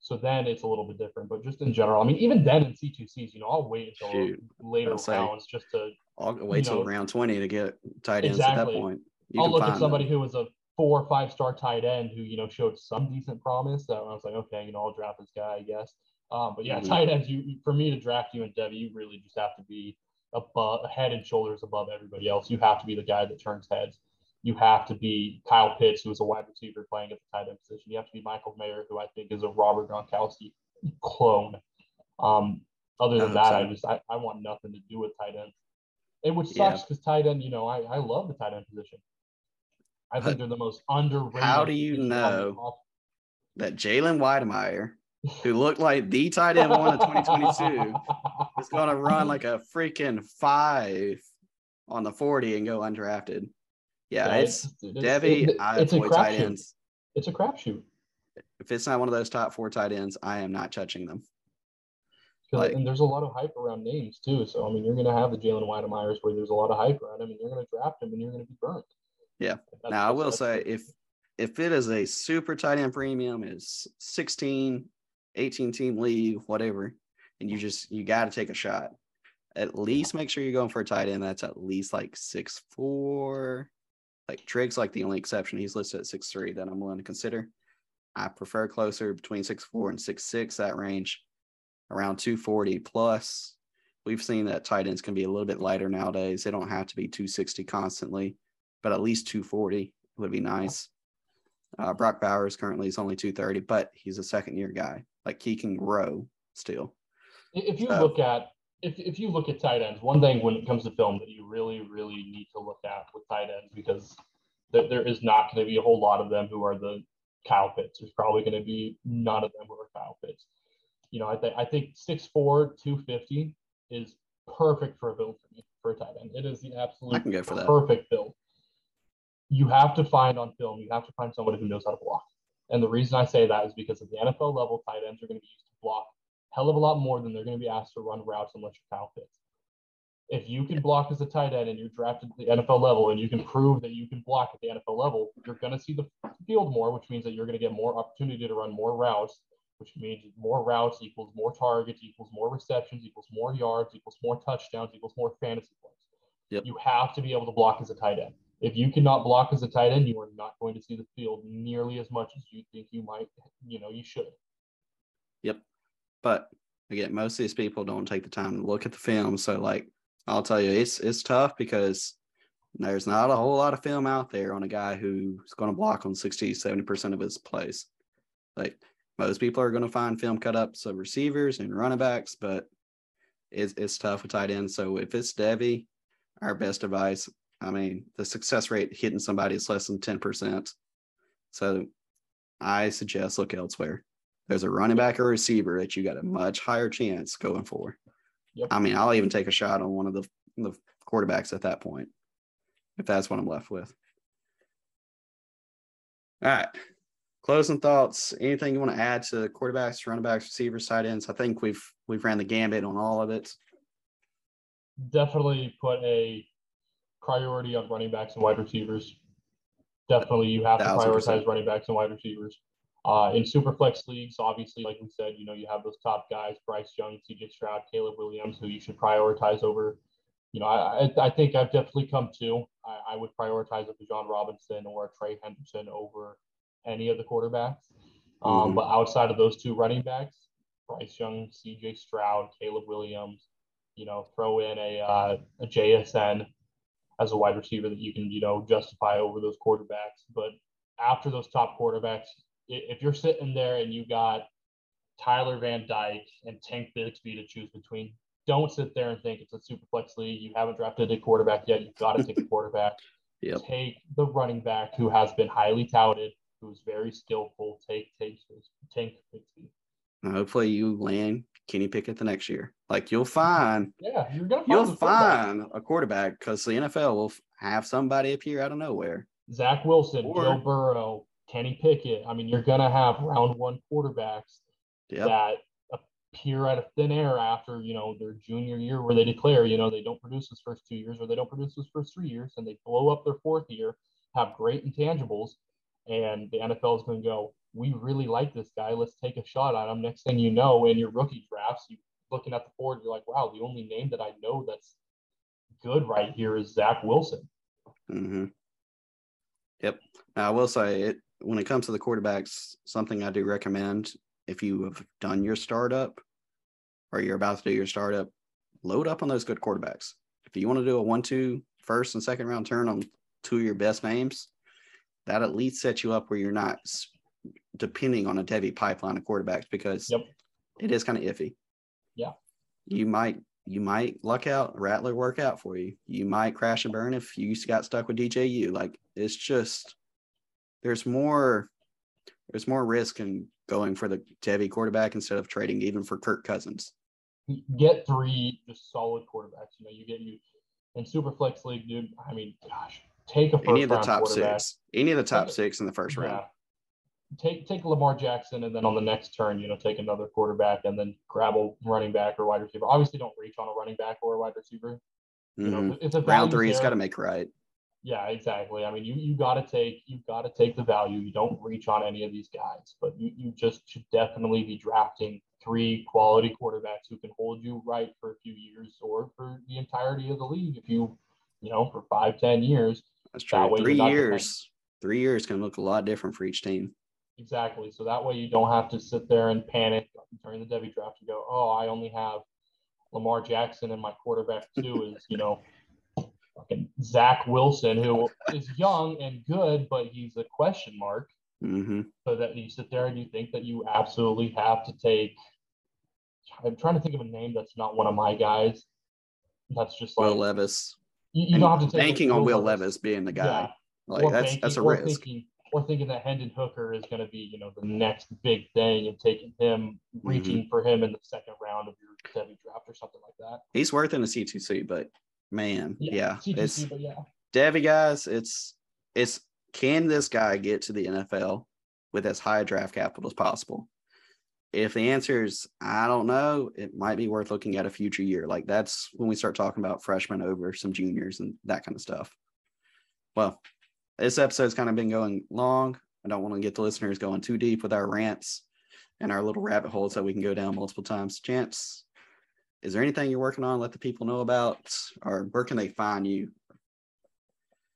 B: So then it's a little bit different. But just in general, I mean, even then in C2Cs, you know, I'll wait until Shoot, later rounds just to.
A: I'll wait till know, round 20 to get tight ends exactly. at that point.
B: You I'll look at somebody them. who was a four or five star tight end who, you know, showed some decent promise. That I was like, okay, you know, I'll draft this guy, I guess. Um, but yeah, mm-hmm. tight ends, you for me to draft you and Devy, you really just have to be above, head and shoulders above everybody else. You have to be the guy that turns heads you have to be Kyle Pitts, who is a wide receiver playing at the tight end position. You have to be Michael Mayer, who I think is a Robert Gronkowski clone. Um, other than that, I just I, I want nothing to do with tight end. It which sucks because yeah. tight end, you know, I, I love the tight end position. I think they're the most underrated.
A: How do you know that Jalen Wydermyer, who looked like the tight end one of 2022, is going to run like a freaking five on the 40 and go undrafted? Yeah, it's, it's Devy. It, I it's avoid tight ends.
B: It's a crapshoot.
A: If it's not one of those top four tight ends, I am not touching them.
B: Like, and there's a lot of hype around names too. So I mean, you're going to have the Jalen Wydermyers where there's a lot of hype around him, and you're going to draft him, and you're going to be burnt.
A: Yeah. Now I will say if if it is a super tight end premium, is 16, 18 team league, whatever, and you just you got to take a shot. At least make sure you're going for a tight end that's at least like six four, like Trigg's like the only exception. He's listed at six three that I'm willing to consider. I prefer closer between six four and six six, that range around 240 plus. We've seen that tight ends can be a little bit lighter nowadays. They don't have to be 260 constantly, but at least 240 would be nice. Uh, Brock Bowers currently is only 230, but he's a second year guy. Like he can grow still.
B: If you so, look at if, if you look at tight ends, one thing when it comes to film that you really, really need to look at with tight ends because th- there is not going to be a whole lot of them who are the Kyle Pitts. There's probably going to be none of them who are Kyle Pitts. You know, I think I think 6'4", 250 is perfect for a build for me for a tight end. It is the absolute I can go for that. perfect build. You have to find on film, you have to find somebody who knows how to block. And the reason I say that is because at the NFL level, tight ends are going to be used to block hell of a lot more than they're going to be asked to run routes unless you're Kyle Pitts. If you can block as a tight end and you're drafted at the NFL level and you can prove that you can block at the NFL level, you're going to see the field more, which means that you're going to get more opportunity to run more routes, which means more routes equals more targets, equals more receptions, equals more yards, equals more touchdowns, equals more fantasy points. Yep. You have to be able to block as a tight end. If you cannot block as a tight end, you are not going to see the field nearly as much as you think you might, you know, you should.
A: Yep. But again, most of these people don't take the time to look at the film. So like I'll tell you, it's it's tough because there's not a whole lot of film out there on a guy who's going to block on 60, 70% of his plays. Like most people are going to find film cut ups of receivers and running backs, but it's, it's tough with tight ends. So if it's Devy, our best advice, I mean, the success rate hitting somebody is less than 10%. So I suggest look elsewhere there's a running back or receiver that you got a much higher chance going for. Yep. I mean, I'll even take a shot on one of the, the quarterbacks at that point, if that's what I'm left with. All right. Closing thoughts. Anything you want to add to the quarterbacks, running backs, receivers, tight ends? I think we've we've ran the gambit on all of it.
B: Definitely put a priority on running backs and wide receivers. Definitely, you have to prioritize running backs and wide receivers. Uh, in superflex leagues, obviously, like we said, you know, you have those top guys, Bryce Young, CJ Stroud, Caleb Williams, who you should prioritize over. You know, I, I think I've definitely come to. I, I would prioritize a Bijan Robinson or a Trey Henderson over any of the quarterbacks. Um, mm-hmm. But outside of those two running backs, Bryce Young, CJ Stroud, Caleb Williams, you know, throw in a, uh, a JSN. As a wide receiver that you can, you know, justify over those quarterbacks. But after those top quarterbacks, if you're sitting there and you got Tyler Van Dyke and Tank Bigsby to choose between, don't sit there and think it's a super flex league. You haven't drafted a quarterback yet. You've got to take a quarterback.
A: Yep.
B: Take the running back who has been highly touted, who's very skillful. Take take Tank Bigsby.
A: Hopefully you land Kenny Pickett the next year. Like you'll find,
B: yeah, you're gonna find
A: you'll find a quarterback because the NFL will have somebody appear out of nowhere.
B: Zach Wilson, or, Joe Burrow, Kenny Pickett. I mean, you're gonna have round one quarterbacks yep. that appear out of thin air after you know their junior year, where they declare you know they don't produce his first two years or they don't produce his first three years, and they blow up their fourth year, have great intangibles, and the NFL is going to go, we really like this guy. Let's take a shot on him. Next thing you know, in your rookie drafts, you looking at the board, you're like, wow, the only name that I know that's good right here is Zach Wilson.
A: Mm-hmm. Yep. Now, I will say it when it comes to the quarterbacks, something I do recommend if you have done your startup or you're about to do your startup, load up on those good quarterbacks. If you want to do a one-two first and second round turn on two of your best names, that at least sets you up where you're not depending on a heavy pipeline of quarterbacks because
B: yep.
A: it is kind of iffy.
B: Yeah.
A: You might you might luck out, Rattler work out for you. You might crash and burn if you got stuck with DJU. Like it's just there's more there's more risk in going for the heavy quarterback instead of trading even for Kirk Cousins.
B: Get three just solid quarterbacks. You know, you get you in super flex league, dude. I mean, gosh, take a first
A: any of the top six, any of the top six in the first
B: yeah.
A: round
B: take take Lamar Jackson and then on the next turn, you know, take another quarterback and then grab a running back or wide receiver. Obviously, don't reach on a running back or a wide receiver.
A: You mm-hmm. know, if the round three, it's got to make right.
B: Yeah, exactly. I mean, you you got to take you got to take the value. You don't reach on any of these guys, but you you just should definitely be drafting three quality quarterbacks who can hold you right for a few years or for the entirety of the league. If you you know for five ten years.
A: That's true. That three years. Three years can look a lot different for each team.
B: Exactly. So that way you don't have to sit there and panic during the Devy draft and go, oh, I only have Lamar Jackson and my quarterback two is, you know, fucking Zach Wilson, who is young and good, but he's a question mark.
A: Mm-hmm.
B: So that you sit there and you think that you absolutely have to take. I'm trying to think of a name that's not one of my guys. That's just like
A: Will Levis.
B: You, you don't have to take
A: banking on Will Levis. Levis being the guy. Yeah. Like or that's banking, that's a risk.
B: Thinking, or thinking that Hendon Hooker is going to be, you know, the next big thing and taking him, mm-hmm. reaching for him in the second round of your Devy draft or something like that.
A: He's worth in a C2C, but man, yeah, yeah
B: C2C, it's but yeah.
A: Devy guys, it's it's can this guy get to the NFL with as high a draft capital as possible? If the answer is I don't know, it might be worth looking at a future year. Like that's when we start talking about freshmen over some juniors and that kind of stuff. Well, this episode's kind of been going long. I don't want to get the listeners going too deep with our rants and our little rabbit holes that we can go down multiple times. Chance, is there anything you're working on? Let the people know about, or where can they find you?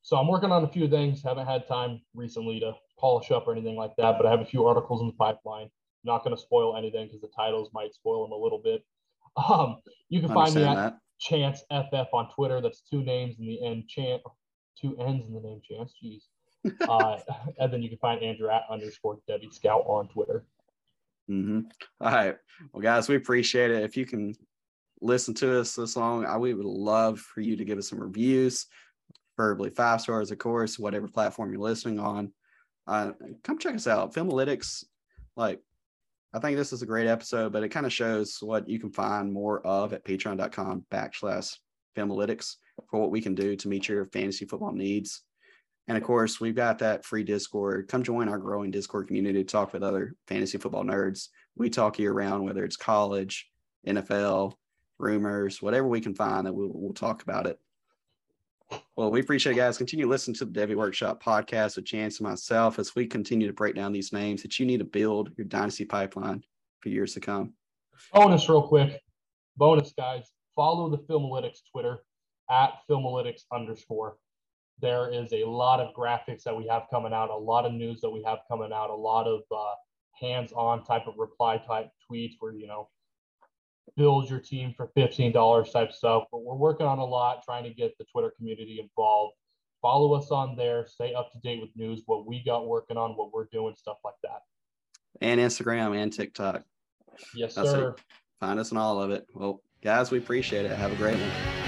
B: So I'm working on a few things. Haven't had time recently to polish up or anything like that, but I have a few articles in the pipeline. not going to spoil anything because the titles might spoil them a little bit. Um, you can find me at that. Chance FF on Twitter. That's two names in the end. Chance two N's in the name Chance. Jeez. Uh, and then you can find Andrew at underscore Devy Scout on Twitter.
A: Mm-hmm. All right. Well, guys, we appreciate it. If you can listen to us this long, I, we would love for you to give us some reviews, preferably five stars, of course, whatever platform you're listening on. Uh, come check us out. Filmalytics, like, I think this is a great episode, but it kind of shows what you can find more of at patreon.com backslash filmalytics for what we can do to meet your fantasy football needs. And of course, we've got that free Discord. Come join our growing Discord community to talk with other fantasy football nerds. We talk year round, whether it's college, NFL, rumors, whatever we can find, that we'll, we'll talk about it. Well, we appreciate it, guys. Continue listening to the Devy Workshop podcast with Chance and myself as we continue to break down these names that you need to build your dynasty pipeline for years to come.
B: Bonus, real quick. Bonus, guys. Follow the Filmalytics Twitter at Filmalytics underscore. There is a lot of graphics that we have coming out, a lot of news that we have coming out, a lot of uh, hands-on type of reply type tweets where you know build your team for $15 type stuff. But we're working on a lot, trying to get the Twitter community involved. Follow us on there, stay up to date with news, what we got working on, what we're doing, stuff like that.
A: And Instagram and TikTok.
B: Yes, That's sir.
A: Find us in all of it. Well, guys, we appreciate it. Have a great one.